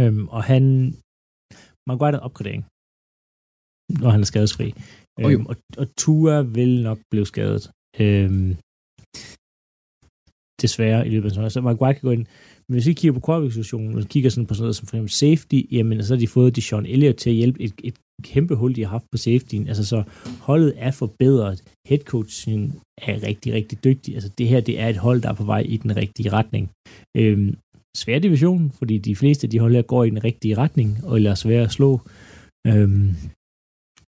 øhm, og han, White er opgradering, når han er skadesfri. Oh, jo. Øhm, og, og Tua vil nok blive skadet. Øhm, desværre i løbet af sæsonen. Så White kan gå ind, Men hvis vi kigger på quarterback-situationen, og kigger sådan på sådan noget som for eksempel safety, jamen så har de fået Sean Elliott til at hjælpe et, et kæmpe hul, de har haft på safetyen. Altså så holdet er forbedret. Headcoachen er rigtig, rigtig dygtig. Altså det her, det er et hold, der er på vej i den rigtige retning. Øhm, svær division, fordi de fleste af de hold her går i den rigtige retning, og er svære at slå. Øhm,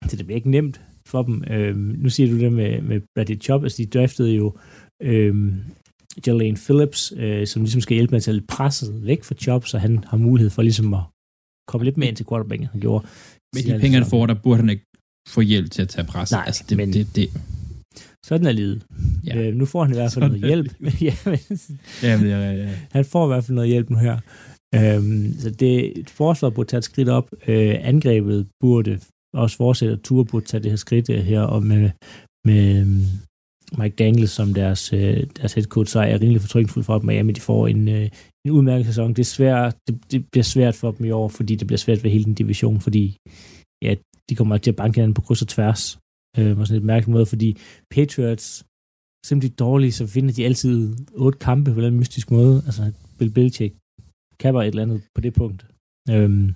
så det bliver ikke nemt for dem. Øhm, nu siger du det med, med Bradley Chop, altså de draftede jo øhm, Jalen Phillips, øh, som ligesom skal hjælpe med at tage presset væk fra Chop, så han har mulighed for ligesom at komme lidt mere ind til quarterbacken, han gjorde. Med de penge, han får, der burde han ikke få hjælp til at tage pres. Nej, altså, det, men- det, det, Sådan er livet. Ja. Øh, nu får han i hvert fald Sådan noget hjælp. ja, men, ja, ja, ja. han får i hvert fald noget hjælp nu her. Øhm, så det forsvaret burde tage et skridt op. Øh, angrebet burde også fortsætte, og Ture burde tage det her skridt øh, her, og med, med øhm, Mike Daniels som deres, øh, deres head coach, så er jeg rimelig fortrykningsfuld for, at Miami de får en, øh, en udmærket sæson. Det, er svært, det, det bliver svært for dem i år, fordi det bliver svært ved hele den division, fordi ja, de kommer til at banke hinanden på kryds og tværs øh, på sådan et mærkeligt måde, fordi Patriots simpelthen dårlige, så finder de altid otte kampe på en mystisk måde. Altså, Bill Belichick kapper et eller andet på det punkt. Øhm,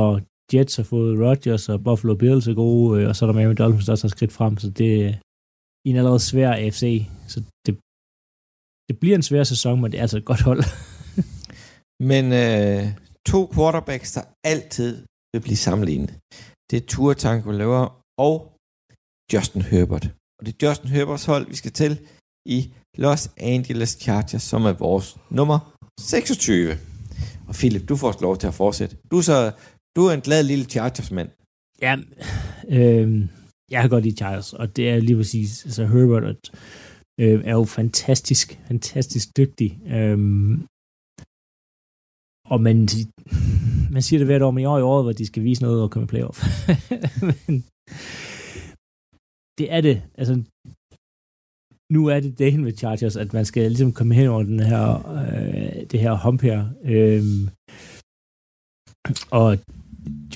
og Jets har fået Rodgers og Buffalo Bills er gode, øh, og så er der Miami Dolphins, der også har skridt frem, så det er en allerede svær AFC, så det, det bliver en svær sæson, men det er altså et godt hold. Men øh, to quarterbacks, der altid vil blive sammenlignet, det er Tua Tagovailoa og Justin Herbert. Og det er Justin Herberts hold, vi skal til i Los Angeles Chargers, som er vores nummer 26. Og Philip, du får lov til at fortsætte. Du er, så, du er en glad lille Chargers-mand. Ja, øh, jeg har godt lide Chargers, og det er lige præcis, altså Herbert øh, er jo fantastisk, fantastisk dygtig. Øh, og man, man siger det hvert år, men i år i året, hvor de skal vise noget og komme i playoff. men det er det. Altså, nu er det dagen med Chargers, at man skal ligesom komme hen over den her, øh, det her hump her. Øhm, og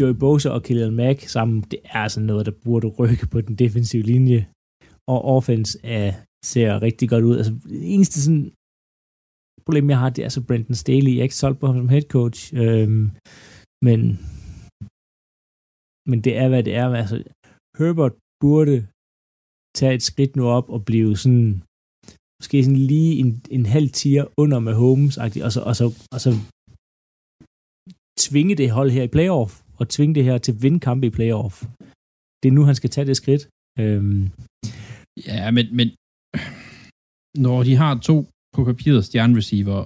Joey Bosa og Khalil Mack sammen, det er altså noget, der burde rykke på den defensive linje. Og offense er, ser rigtig godt ud. Altså, det eneste sådan problem, jeg har, det er så Brendan Staley. Jeg er ikke solgt på ham som head coach. Øhm, men, men det er, hvad det er. Altså, Herbert burde tage et skridt nu op og blive sådan måske sådan lige en, en halv tier under med Holmes og så, og, så, og så tvinge det hold her i playoff, og tvinge det her til at vinde kampe i playoff. Det er nu, han skal tage det skridt. Øhm, Ja, men, men når de har to på papiret stjernereceiver,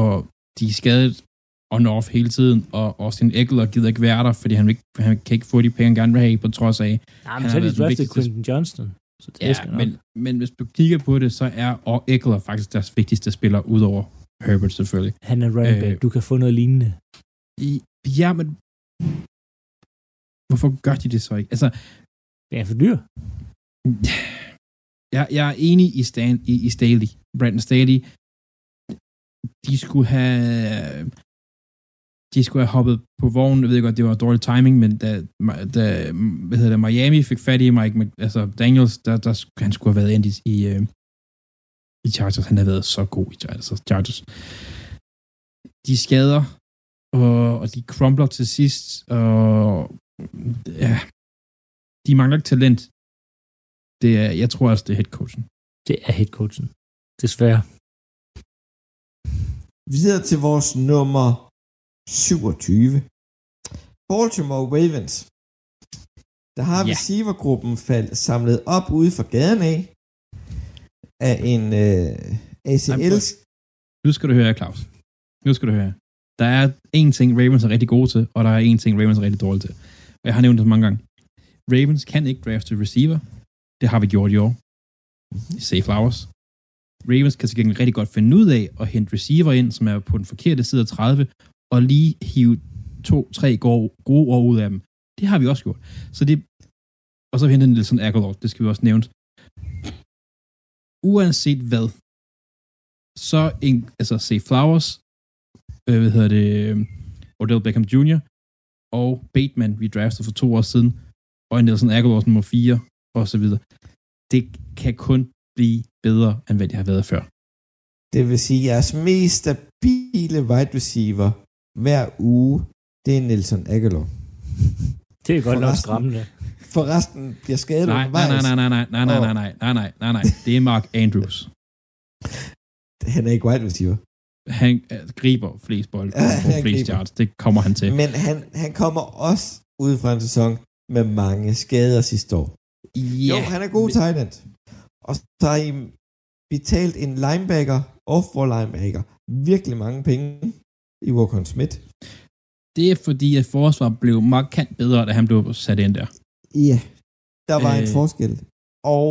og de er skadet on-off hele tiden, og Austin Eckler gider ikke være der, fordi han, ikke, han kan ikke få de penge, han gerne vil have, på trods af. nej, men så har er de været den draftet Quentin Johnston. Så det Ja, men, men hvis du kigger på det, så er og Eckler faktisk deres vigtigste spiller, udover Herbert selvfølgelig. Han er running back. Øh, Du kan få noget lignende. I, ja, men hvorfor gør de det så ikke? Altså, Det er for dyr. jeg, jeg er enig i, Stan, i, i Staley, Brandon Staley. De skulle have de skulle have hoppet på vognen. Jeg ved godt, det var dårlig timing, men da, da hvad hedder det, Miami fik fat i Mike, altså Daniels, der, der, skulle- han skulle have været ind i, i, øh, i Chargers. Han har været så god i Chargers. Chargers. De skader, og, og de crumbler til sidst, og ja, de mangler ikke talent. Det er, jeg tror også, det er headcoachen. Det er headcoachen. Desværre. Videre til vores nummer 27. Baltimore Ravens. Der har Ja. receivergruppen faldt samlet op ude for gaden af, af en øh, ACL. Nu skal du høre, Claus. Nu skal du høre. Der er én ting, Ravens er rigtig gode til, og der er én ting, Ravens er rigtig dårlige til. Og jeg har nævnt det mange gange. Ravens kan ikke drafte receiver. Det har vi gjort i år. I Safe Flowers. Ravens kan til gengæld rigtig godt finde ud af at hente receiver ind, som er på den forkerte side af 30, og lige hive to-tre gode, gode år ud af dem. Det har vi også gjort. Så det, og så hentede Nelson sådan Aguilar, det skal vi også nævne. Uanset hvad, så en, altså se Flowers, øh, hvad hedder det, øh, Odell Beckham Jr., og Bateman, vi draftede for to år siden, og en Nelson Aguilar nummer 4, og så videre. Det kan kun blive bedre, end hvad det har været før. Det vil sige, jeres mest stabile wide receiver hver uge, det er Nelson Aguilar. Det er godt nok Forresten- skræmmende. For resten bliver skadet Nej, nej, undervejs. nej, nej, nej, nej, nej, nej, nej, nej, nej, nej, nej. Det er Mark Andrews. Han er ikke wide receiver. Han øh, griber flest bolde Ja, og flest griber. yards. Det kommer han til. Men han, han kommer også ud fra en sæson med mange skader sidste år. Ja, Jo, han er god men- tight end. Og så har I betalt en linebacker, off-ball linebacker, virkelig mange penge i Walker Smith. Det Det er fordi, at forsvaret blev markant bedre, da han blev sat ind der. Ja, der var øh. en forskel. Og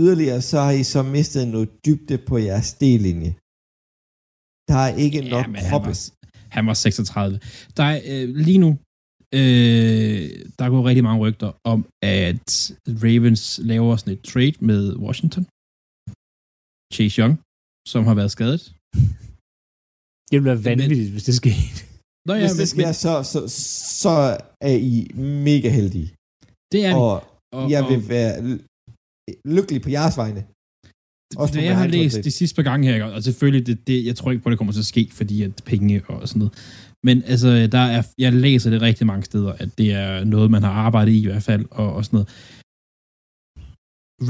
yderligere så har I så mistet noget dybde på jeres D-linje. Der er ikke nok men han proppe. var, han var 36. Der er øh, lige nu, øh, der går rigtig mange rygter om, at Ravens laver sådan et trade med Washington. Chase Young, som har været skadet. Det ville være vanvittigt, hvis det skete. Nå Hvis det sker, så, så, så er I mega heldige. det er Og, og, jeg vil være ly- lykkelig på jeres vegne. Også det, jeg har læst tryghed. de sidste par gange her, og selvfølgelig, det, det, jeg tror ikke på, at det kommer til at ske, fordi at penge og sådan noget. Men altså, der er, jeg læser det rigtig mange steder, at det er noget, man har arbejdet i i hvert fald, og, og sådan noget.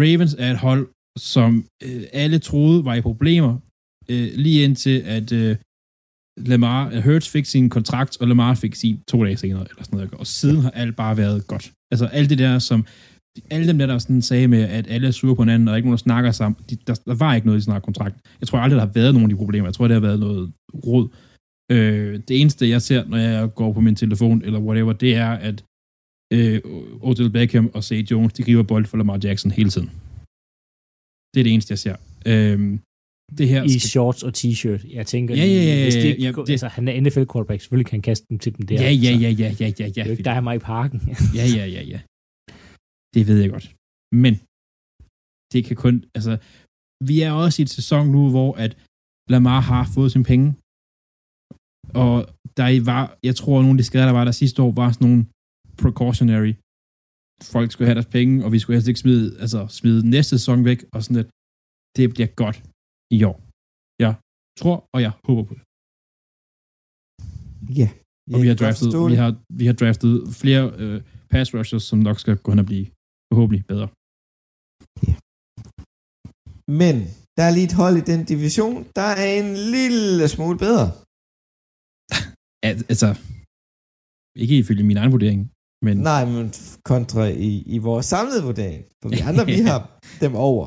Ravens er et hold, som øh, alle troede var i problemer, øh, lige indtil at øh, Lamar, øh, Hurts fik sin kontrakt, og Lamar fik sin to dage senere, eller sådan noget. Og siden har alt bare været godt. Altså alt det der, som alle dem der, der sådan sagde med, at alle er sure på hinanden, og ikke nogen, der snakker sammen, de, der, der var ikke noget i sådan kontrakt. Jeg tror aldrig, der har været nogen af de problemer. Jeg tror, det har været noget rod. Øh, det eneste, jeg ser, når jeg går på min telefon, eller whatever, det er, at øh, Odell Beckham og Say Jones, de griber bold for Lamar Jackson hele tiden. Det er det eneste, jeg ser. Øh, det her I skal- shorts og t-shirt. Jeg tænker, Ja, ja, ja, hvis de ja, ikke, ja, det- altså, han er NFL quarterback, selvfølgelig kan han kaste dem til dem der. Ja, ja, Så ja, ja, ja, ja, ja. Det er jo ikke dig og mig i parken. Ja, ja, ja, ja. Det ved jeg godt. Men det kan kun, altså, vi er også i et sæson nu, hvor at Lamar har fået sine penge, og der var, jeg tror, at nogle af de skader, der var der sidste år, var sådan nogle precautionary. Folk skulle have deres penge, og vi skulle helst ikke smide, altså, smide næste sæson væk, og sådan lidt. Det bliver godt i år. Jeg tror, og jeg håber på det. Ja. Og vi har, draftet, vi, har, vi har draftet flere øh, pass rushers, som nok skal gå hen og blive forhåbentlig bedre. Men der er lige et hold i den division, der er en lille smule bedre. Al- altså, ikke ifølge min egen vurdering, men Nej, men kontra i, i vores samlede vurdering. For vi andre, vi har dem over.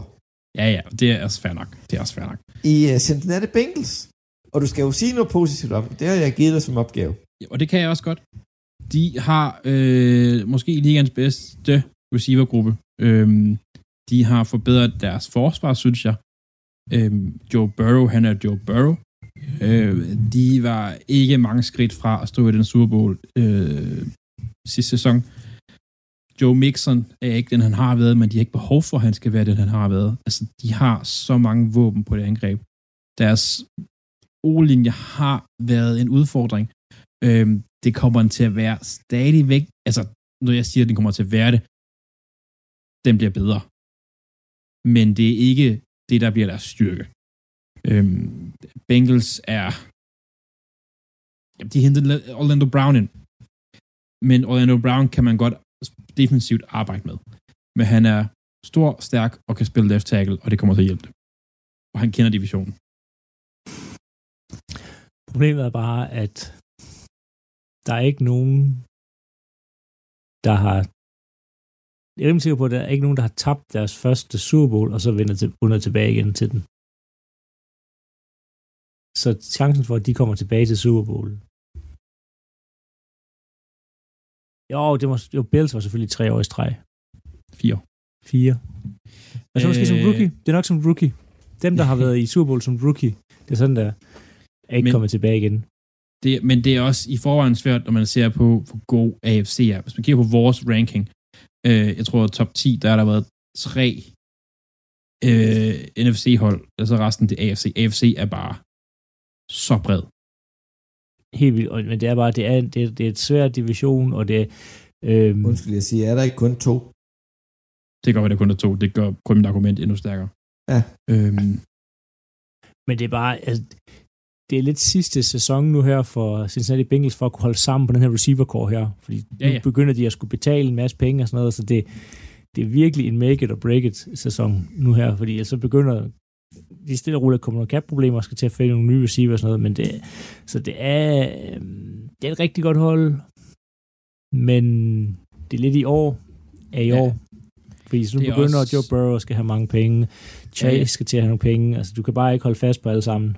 Ja, ja, det er også fair nok. Det er også fair nok. I uh, Cincinnati Bengals. Og du skal jo sige noget positivt om. Det har jeg givet dig som opgave. Ja, Og det kan jeg også godt. De har øh, måske ligands bedste receivergruppe. Øhm, de har forbedret deres forsvar, synes jeg. Øhm, Joe Burrow, han er Joe Burrow. Øh, de var ikke mange skridt fra at stå i den Super Bowl øh, sidste sæson. Joe Mixon er ikke den, han har været, men de har ikke behov for, at han skal være den, han har været. Altså, de har så mange våben på det angreb. Deres O-linje har været en udfordring. Øhm, det kommer den til at være stadigvæk. Altså, når jeg siger, at den kommer til at være det, den bliver bedre. Men det er ikke det, der bliver deres styrke. Øhm, Bengals er... Jamen, de hentede Orlando Brown ind. Men Orlando Brown kan man godt defensivt arbejde med. Men han er stor, stærk og kan spille left tackle, og det kommer til at hjælpe. Og han kender divisionen. Problemet er bare, at der er ikke nogen, der har... Jeg er rimelig sikker på, at der er ikke nogen, der har tabt deres første Super Bowl, og så vender til, under tilbage igen til den. Så chancen for, at de kommer tilbage til Super Bowl. Jo, det var, jo, Bills var selvfølgelig tre år i streg. Fire. Fire. Altså måske som Øh. rookie. Det er nok som rookie. Dem, der har været i Super Bowl som rookie, det er sådan, der er ikke Men- kommet tilbage igen. Det, men det er også i forvejen svært, når man ser på, hvor god AFC er. Hvis man kigger på vores ranking, øh, jeg tror, top 10, der har der været tre øh, NFC-hold, altså resten til AFC. AFC er bare så bred. Helt vildt. Og- Men det er bare, det er, det det er et svært division, og det. Øhm, Undskyld, jeg siger, er der ikke kun to? Det gør, at der kun er to. Det gør kun mit argument endnu stærkere. Ja. Øhm, Men det er bare, altså, det er lidt sidste sæson nu her for Cincinnati Bengals for at kunne holde sammen på den her receiver core her. Fordi ja, ja. nu begynder de at skulle betale en masse penge og sådan noget, så det, det er virkelig en make it or break it sæson nu her, fordi så begynder de stille og roligt kommer nogle cap-problemer og skal til at finde nogle nye receiver og sådan noget, men det, så det er, øhm, det er et rigtig godt hold, men det er lidt i år, er i ja. år, fordi så nu begynder også... Joe Burrow skal have mange penge, Chase ja. skal til at have nogle penge, altså du kan bare ikke holde fast på alle sammen.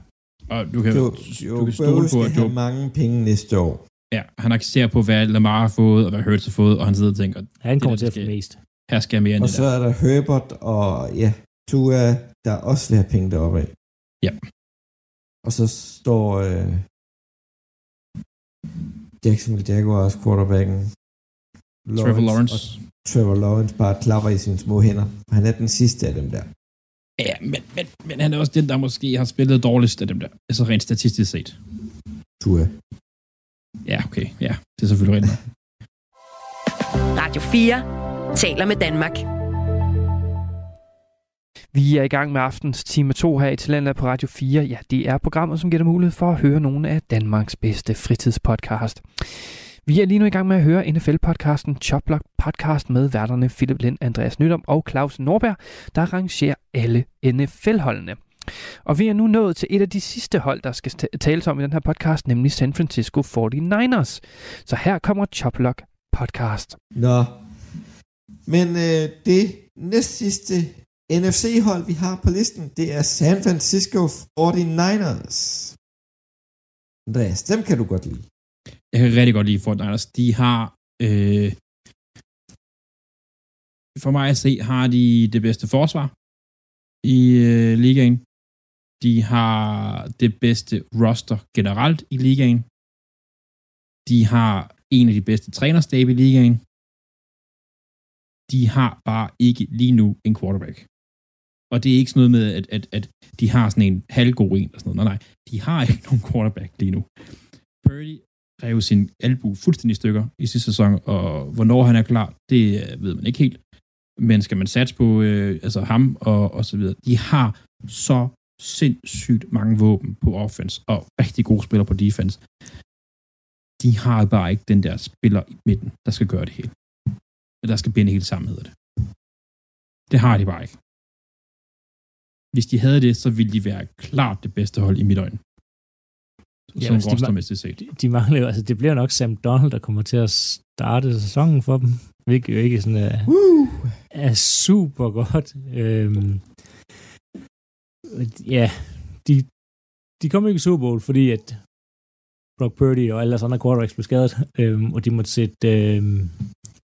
Og du kan, Joe, Joe du kan stole på, at Joe... have mange penge næste år. Ja, han accepterer på, hvad Lamar har fået, og hvad Hurts har fået, og han sidder og tænker... Han kommer til at få mest. Her skal jeg mere end Og så der. er der Herbert og ja, Tua, der også vil have penge deroppe af. Ja. Og så står øh, Jacksonville Jaguars quarterbacken Lawrence, Trevor Lawrence. Og Trevor Lawrence bare klapper i sine små hænder. Han er den sidste af dem der. Ja, men, men, men han er også den, der måske har spillet dårligst af dem der. Altså rent statistisk set. Tua. Ja, okay. Ja, det er selvfølgelig rigtigt. Radio 4 taler med Danmark. Vi er i gang med aftens time 2 her i Talentet på Radio 4. Ja, det er programmet, som giver dig mulighed for at høre nogle af Danmarks bedste fritidspodcast. Vi er lige nu i gang med at høre NFL-podcasten Choplock Podcast med værterne Philip Lind, Andreas Nydom og Claus Norberg, der arrangerer alle NFL-holdene. Og vi er nu nået til et af de sidste hold, der skal tales om i den her podcast, nemlig San Francisco 49ers. Så her kommer Choplock Podcast. Nå, men øh, det næst sidste NFC-hold, vi har på listen, det er San Francisco 49ers. Andreas, dem kan du godt lide. Jeg kan rigtig godt lide 49ers. De har... Øh, for mig at se, har de det bedste forsvar i øh, ligaen. De har det bedste roster generelt i ligaen. De har en af de bedste trænerstab i ligaen. De har bare ikke lige nu en quarterback. Og det er ikke sådan noget med, at, at, at de har sådan en halvgod en eller sådan noget. Nej, nej. De har ikke nogen quarterback lige nu. Purdy rev sin albu fuldstændig i stykker i sidste sæson, og hvornår han er klar, det øh, ved man ikke helt. Men skal man satse på øh, altså ham og, og så videre, de har så sindssygt mange våben på offense, og rigtig gode spillere på defense. De har bare ikke den der spiller i midten, der skal gøre det hele. Der skal binde hele sammen, hedder det. Det har de bare ikke hvis de havde det, så ville de være klart det bedste hold i mit øjne. Ja, som rostermæssigt set. De, de mangler jo, altså det bliver nok Sam Donald, der kommer til at starte sæsonen for dem, hvilket jo ikke sådan er, uh. er super godt. Øhm, ja, de, de kom ikke i Super Bowl, fordi at Brock Purdy og alle deres andre quarterbacks blev skadet, øhm, og de måtte sætte øhm,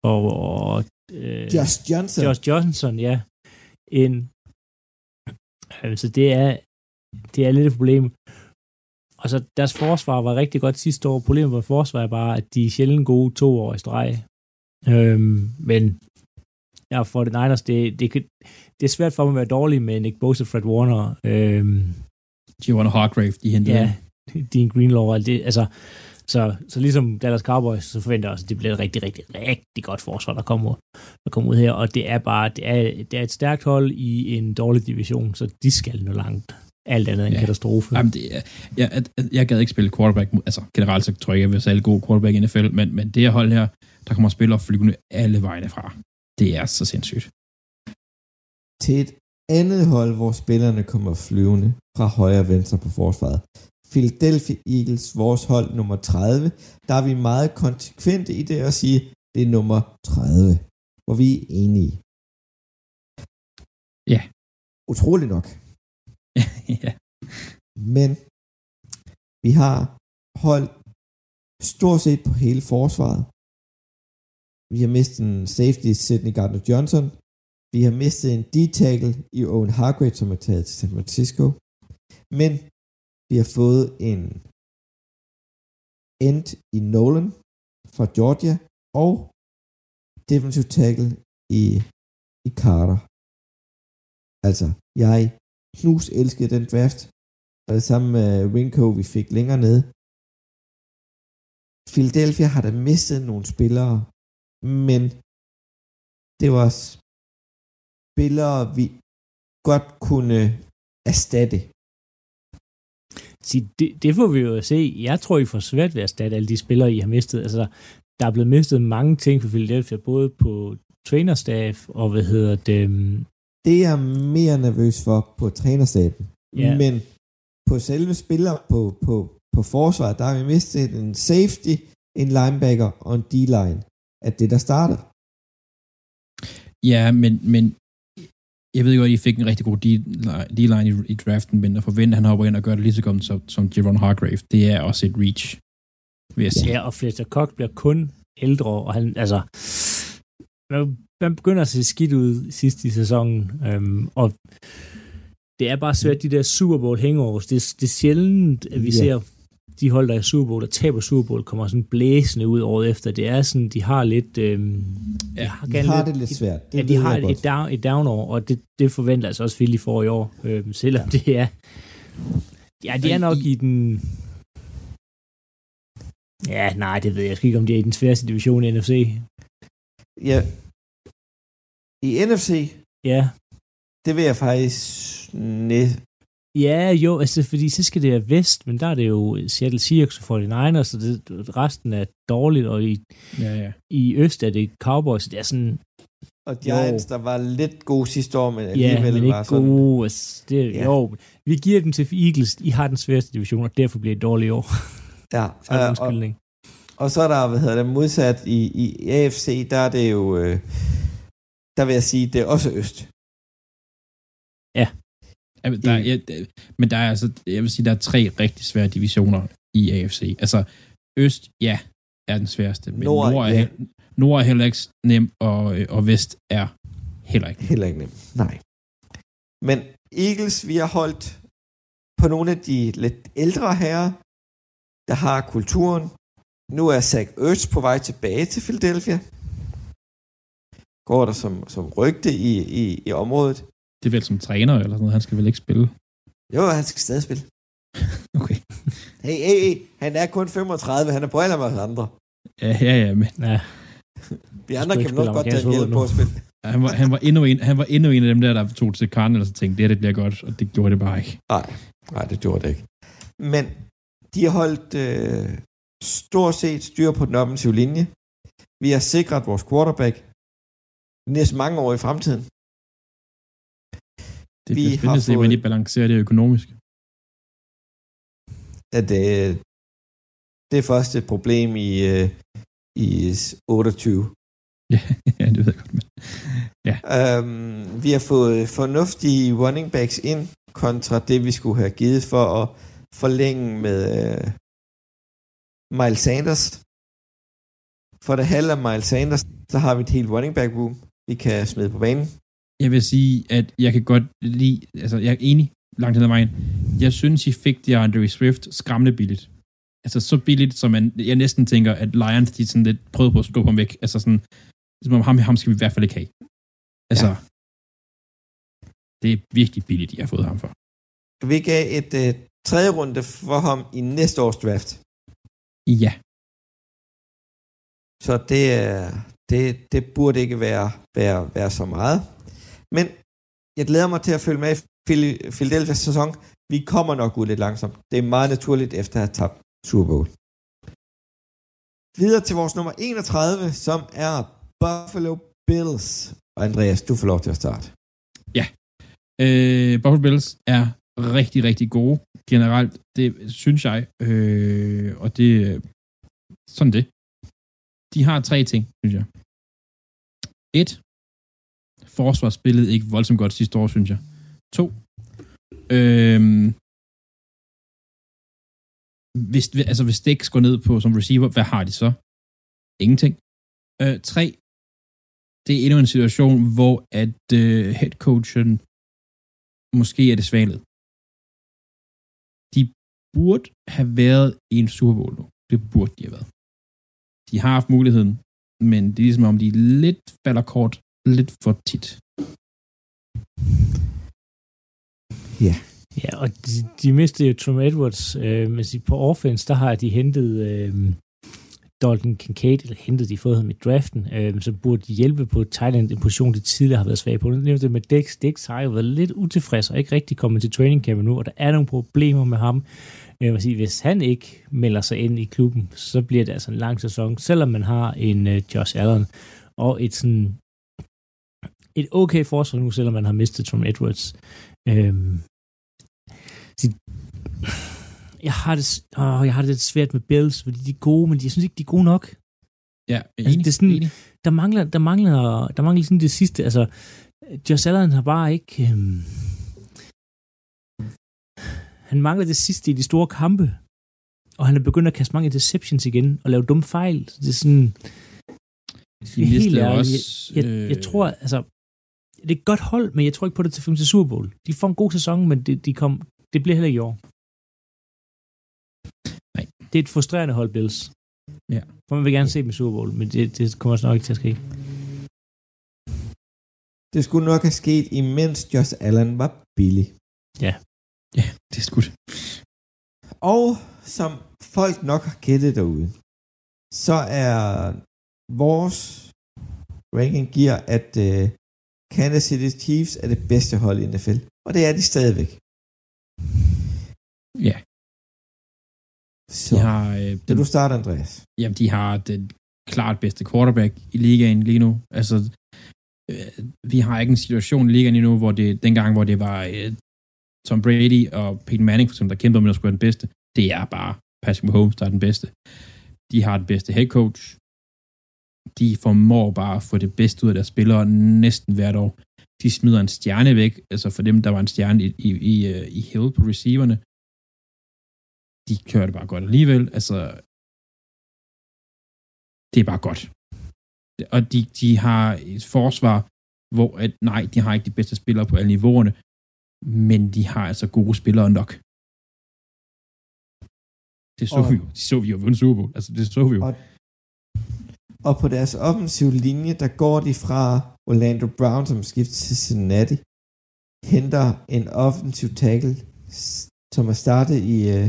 og, og øh, Josh Johnson. Josh Johnson, ja, en Altså, det er, det er lidt et problem. Og så deres forsvar var rigtig godt sidste år. Problemet med forsvar er bare, at de er sjældent gode to år i streg. Øhm, men ja, for det Niners, det, det, det er svært for mig at være dårlig med Nick Bosa Fred Warner. Øhm, Giovanna Hargrave, de hentede. Ja, Dean Greenlaw. Det, altså, så, så ligesom Dallas Cowboys, så forventer jeg også, at det bliver et rigtig, rigtig, rigtig godt forsvar, der kommer, der kommer ud her. Og det er bare, det er, det er et stærkt hold i en dårlig division, så de skal nå langt. Alt andet end ja. katastrofe. Jamen, det er, jeg, jeg gad ikke spille quarterback. Altså, generelt så tror jeg, jeg vil sælge god quarterback i NFL, men, men det her hold her, der kommer spillere flyvende alle vegne fra. Det er så sindssygt. Til et andet hold, hvor spillerne kommer flyvende fra højre og venstre på forsvaret, Philadelphia Eagles, vores hold nummer 30, der er vi meget konsekvente i det at sige, det er nummer 30, hvor vi er enige. Ja. Utroligt nok. ja. Men vi har holdt stort set på hele forsvaret. Vi har mistet en safety, Sidney Gardner-Johnson. Vi har mistet en D-tackle i Owen Hargrave, som er taget til San Francisco. Men vi har fået en end i Nolan fra Georgia, og defensive tackle i, i Carter. Altså, jeg knus elskede den draft, og det samme med Winko, vi fik længere ned. Philadelphia har da mistet nogle spillere, men det var spillere, vi godt kunne erstatte sige, det, det får vi jo at se. Jeg tror, I får svært ved at erstatte alle de spillere, I har mistet. Altså, der er blevet mistet mange ting for Philadelphia, både på trænerstaff og hvad hedder det... øhm, Det er jeg mere nervøs for på trænerstaben. Ja. Men på selve spiller på, på, på forsvaret, der har vi mistet en safety, en linebacker og en D-line. At det, der starter. Ja, men, men jeg ved godt, at I fik en rigtig god D-line i, i draften, men at forvente, at han hopper ind og gør det lige så godt som, som Javon Hargrave, det er også et reach, vil jeg sige. Ja, og Fletcher Cox bliver kun ældre, og han, altså, man- begynder at se skidt ud sidst i sæsonen, øhm, og det er bare svært, de der Super Bowl hangovers, det, det er sjældent, at vi Ja. ser de hold, der er i Super Bowl, der taber Super Bowl, kommer sådan blæsende ud året efter. Det er sådan, de har lidt... Øhm, Ja, de har, De har det lidt svært. Det ja, de har et, et, down, et down-år, og det, det forventer altså også Philly for i år, øhm, selvom det er... Ja, de er nok i den... Ja, nej, det ved jeg sgu ikke, om det er i den sværeste division i NFC. Ja. I NFC, Ja, det vil jeg faktisk næ... ja jo, altså fordi så skal det være vest, men der er det jo Seattle Seahawks og 49ers, så det, resten er dårligt, og i, Ja, ja. i øst er det Cowboys, det er sådan, Og Giants, der var lidt gode sidste år, men ja, alligevel men var ikke sådan... gode. Altså, det, Ja. ja. Jo, vi giver den til Eagles, I har den sværeste division, og derfor bliver det dårligt i år. Ja, Så er det øh, og, og så er der, hvad hedder det, modsat i, i AFC, der er det jo... Øh, der vil jeg sige, det er også øst. Ja, men der, ja, der- men der er altså, jeg vil sige, der er tre rigtig svære divisioner i AFC. Altså, Øst, ja, er den sværeste, men Nord, Nord, er, ja. Nord er heller ikke nem, og, øh, og Vest er heller ikke nem. Heller ikke nemt. Nej. Men Eagles, vi har holdt på nogle af de lidt ældre herrer, der har kulturen. Nu er Zach Ertz på vej tilbage til Philadelphia. Går der som, som rygte i, i, i området. Det er vel som træner eller sådan noget, han skal vel ikke spille. Jo, han skal stadig spille. Okay. Hey, hey, hey, han er kun 35, han er på alder med os andre. Ja, ja, ja, men Ja, Vi andre kan nok godt tage hjælp på at spille. han var, han, var endnu en, han var endnu en af dem der, der tog til Cardinals og tænkte, det her det bliver godt, og det gjorde det bare ikke. Nej, nej, det gjorde det ikke. Men de har holdt øh, stort set styr på den offensive linje. Vi har sikret vores quarterback næsten mange år i fremtiden. Det Vi bliver spændende at se, hvordan de balancerer det økonomisk. At øh, det er først et problem i, øh, i 28. ja, det ved jeg godt. Men. Um, vi har fået fornuftige running backs ind, kontra det, vi skulle have givet for at forlænge med øh, Miles Sanders. For det halve af Miles Sanders, så har vi et helt running back room, vi kan smide på banen. Jeg vil sige, at jeg kan godt lide, altså jeg er enig langt hen ad vejen. Jeg synes, I fik de Andre Swift skræmmende billigt. Altså så billigt, som man, jeg næsten tænker, at Lions, de sådan lidt prøvede på at skubbe ham væk. Altså sådan, som om ham, ham skal vi i hvert fald ikke have. Altså, ja. det er virkelig billigt, I har fået ham for. Vi gav et øh, tredje runde for ham i næste års draft. Ja, Så det, er- det, det burde ikke være, være, være så meget. Men jeg glæder mig til at følge med i Philadelphia's sæson. Vi kommer nok ud lidt langsomt. Det er meget naturligt efter at have tabt Super Bowl. Videre til vores nummer 31, som er Buffalo Bills. Og Andreas, du får lov til at starte. øh, Buffalo Bills er rigtig, rigtig gode generelt. Det synes jeg, øh, og det sådan det. De har tre ting, synes jeg. Et, forsvar spillede ikke voldsomt godt sidste år, synes jeg. To, Øhm, hvis, altså hvis Dix går ned på som receiver, hvad har de så? Ingenting. Øh, tre, det er endnu en situation, hvor at øh, headcoachen måske er det svalet. De burde have været i en Super Bowl nu. Det burde de have været. De har haft muligheden, men det er ligesom om, de lidt falder kort lidt for tit. Ja, og de, de mistede jo Tom Edwards, øh, men på offense, der har de hentet øh, Dalton Kincaid, eller hentede de fået ham i draften, øh, så burde de hjælpe på Thailand, en position, de tidligere har været svage på. Nu nævnte det med Dex. Dex har jo været lidt utilfreds og ikke rigtig kommet til training camp nu, og der er nogle problemer med ham. Jeg vil sige, hvis han ikke melder sig ind i klubben, så bliver det altså en lang sæson, selvom man har en uh, Josh Allen og et sådan et okay forsvar nu, selvom man har mistet Tom Edwards. Øhm, jeg har det, åh, jeg har det lidt svært med Bills, fordi de er gode, men jeg synes ikke, de er gode nok. Ja, Altså, enig, det er sådan- enig. Der mangler, der mangler, der mangler sådan det sidste, altså, Josh Allen har bare ikke, øhm, han mangler det sidste i de store kampe, og han er begyndt at kaste mange interceptions igen, og lave dumme fejl. Det er sådan, De mistede ærligt, også... jeg, jeg tror, altså, det er et godt hold, men jeg tror ikke på det til 5 til Super Bowl. De får en god sæson, men det, de kom, det bliver heller ikke i år. Nej. Det er et frustrerende hold, Bills. Ja. For man vil gerne se dem i Super Bowl, men det, det kommer også nok ikke til at ske. Det skulle nok have sket, imens Josh Allen var billig. Ja, det er skudt. Og som folk nok har gættet derude, så er vores ranking giver, at uh, Kansas City Chiefs er det bedste hold i NFL. Og det er de stadigvæk. Ja. Så, De har, øh, vil du starte, Andreas? Jamen, de har den klart bedste quarterback i ligaen lige nu. Altså, øh, vi har ikke en situation i ligaen lige nu, hvor det, dengang, hvor det var øh, Tom Brady og Peyton Manning, for eksempel, der kæmpede med at skulle være den bedste. Det er bare Patrick Mahomes, der er den bedste. De har den bedste head coach. De formår bare at få det bedste ud af deres spillere næsten hvert år. De smider en stjerne væk, altså for dem, der var en stjerne i, i, i, øh, i Hill på receiverne. De kører det bare godt alligevel. Altså, det er bare godt. Og de, de har et forsvar, hvor at, nej, de har ikke de bedste spillere på alle niveauerne, men de har altså gode spillere nok. Det så Og- vi jo. Det så vi jo vundet Super Bowl. Altså, det så vi jo. Og- Og på deres offensive linje, der går de fra Orlando Brown, som skifter til Cincinnati, henter en offensiv tackle, som er startet i, uh,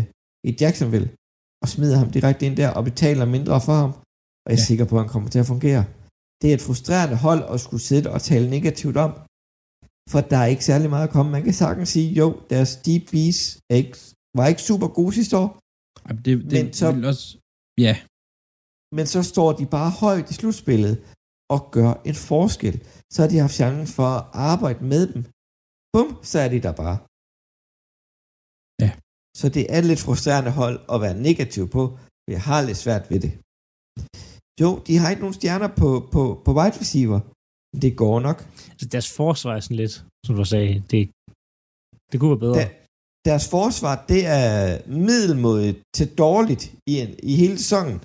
i Jacksonville, og smider ham direkte ind der og betaler mindre for ham. Og jeg er Ja. sikker på, at han kommer til at fungere. Det er et frustrerende hold at skulle sidde og tale negativt om, for der er ikke særlig meget at komme. Man kan sagtens sige, jo, deres DB's er ikke, var ikke super gode sidste år, Ej, Det, det Men så- vil også... Ja, men så står de bare højt i slutspillet og gør en forskel. Så har de haft chancen for at arbejde med dem. Bum, så er de der bare. Ja. Så det er lidt frustrerende hold at være negativ på, for jeg har lidt svært ved det. Jo, de har ikke nogen stjerner på, på, på wide receiver. Men det går nok. Altså, deres forsvar er sådan lidt, som du sagde, det, det kunne være bedre. Da, deres forsvar, det er middelmodigt til dårligt i, en, i hele sæsonen.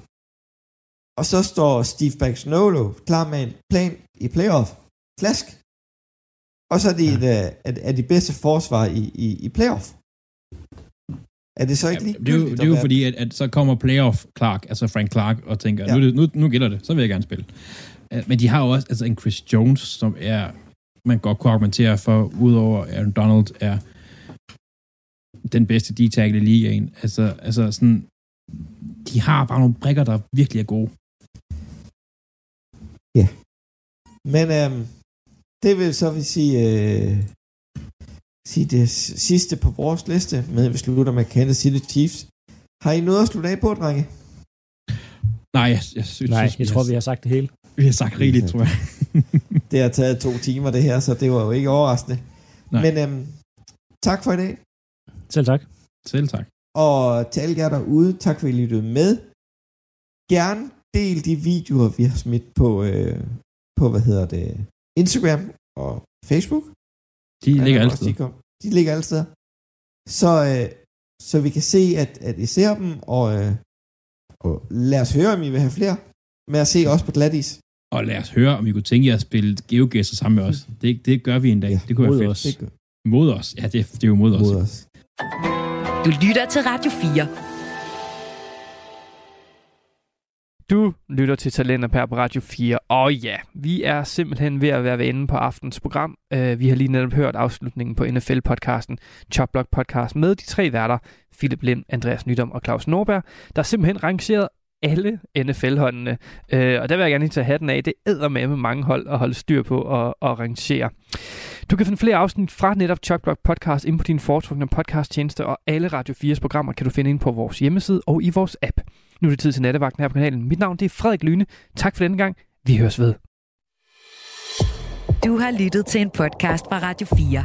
Og så står Steve Baggnolo klar med en plan i playoff. Klask. Og så er de, ja. et, er, er de bedste forsvar i, i, i playoff. Er det så ikke ja lige det er jo, det er jo fordi, at, at så kommer playoff Clark, altså Frank Clark, og tænker, Ja. ja. nu, det- nu, nu gælder det, så vil jeg gerne spille. Øh, Men de har jo også altså en Chris Jones, som er, man godt kunne argumentere for, udover Aaron Donald, er den bedste D-tackle i ligaen. Altså, altså sådan, de har bare nogle brikker, der virkelig er gode. Men øhm, det vil så vil sige, øh, sige det sidste på vores liste, med at vi slutter med Kansas City Chiefs. Har I noget at slutte af på, drenge? Nej, jeg, jeg synes, Nej, synes, jeg tror, vi har sagt det hele. vi har sagt rigeligt, tror jeg. Det har taget to timer, det her, så det var jo ikke overraskende. Nej. Men øhm, tak for i dag. Selv tak. Selv tak. Og til alle jer derude, tak for at I lyttede med. Gerne del de videoer, vi har smidt på, øh, på hvad hedder det, Instagram og Facebook. De ligger Ja, altid. også De, kom, de ligger steder. Så, øh, så vi kan se, at, at I ser dem, og, øh, og lad os høre, om I vil have flere med at se os på glatis. Og lad os høre, om I kunne tænke jer at spille GeoGuessr sammen med os. Det, det gør vi en dag. Ja, det kunne være os. fedt. Det gør Mod os. Ja, det, det er jo mod os. mod os. Du lytter til Radio 4. Du lytter til Talenter på Radio 4. Og ja, vi er simpelthen ved at være ved enden på aftens program. Uh, vi har lige netop hørt afslutningen på NFL-podcasten, Chopblock Podcast, med de tre værter, Philip Lind, Andreas Nydom og Claus Norberg, der simpelthen rangeret alle NFL-holdene. Øh, og der vil jeg gerne lige tage hatten af. Det æder med med mange hold at holde styr på og, og rangere. Du kan finde flere afsnit fra netop Chopblock Podcast ind på din foretrukne podcasttjeneste, og alle Radio 4's programmer kan du finde ind på vores hjemmeside og i vores app. Nu er det tid til nattevagten her på kanalen. Mit navn det er Frederik Lyne. Tak for denne gang. Vi høres ved. Du har lyttet til en podcast fra Radio 4.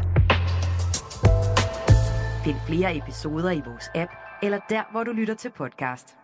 Find flere episoder i vores app, eller der, hvor du lytter til podcast.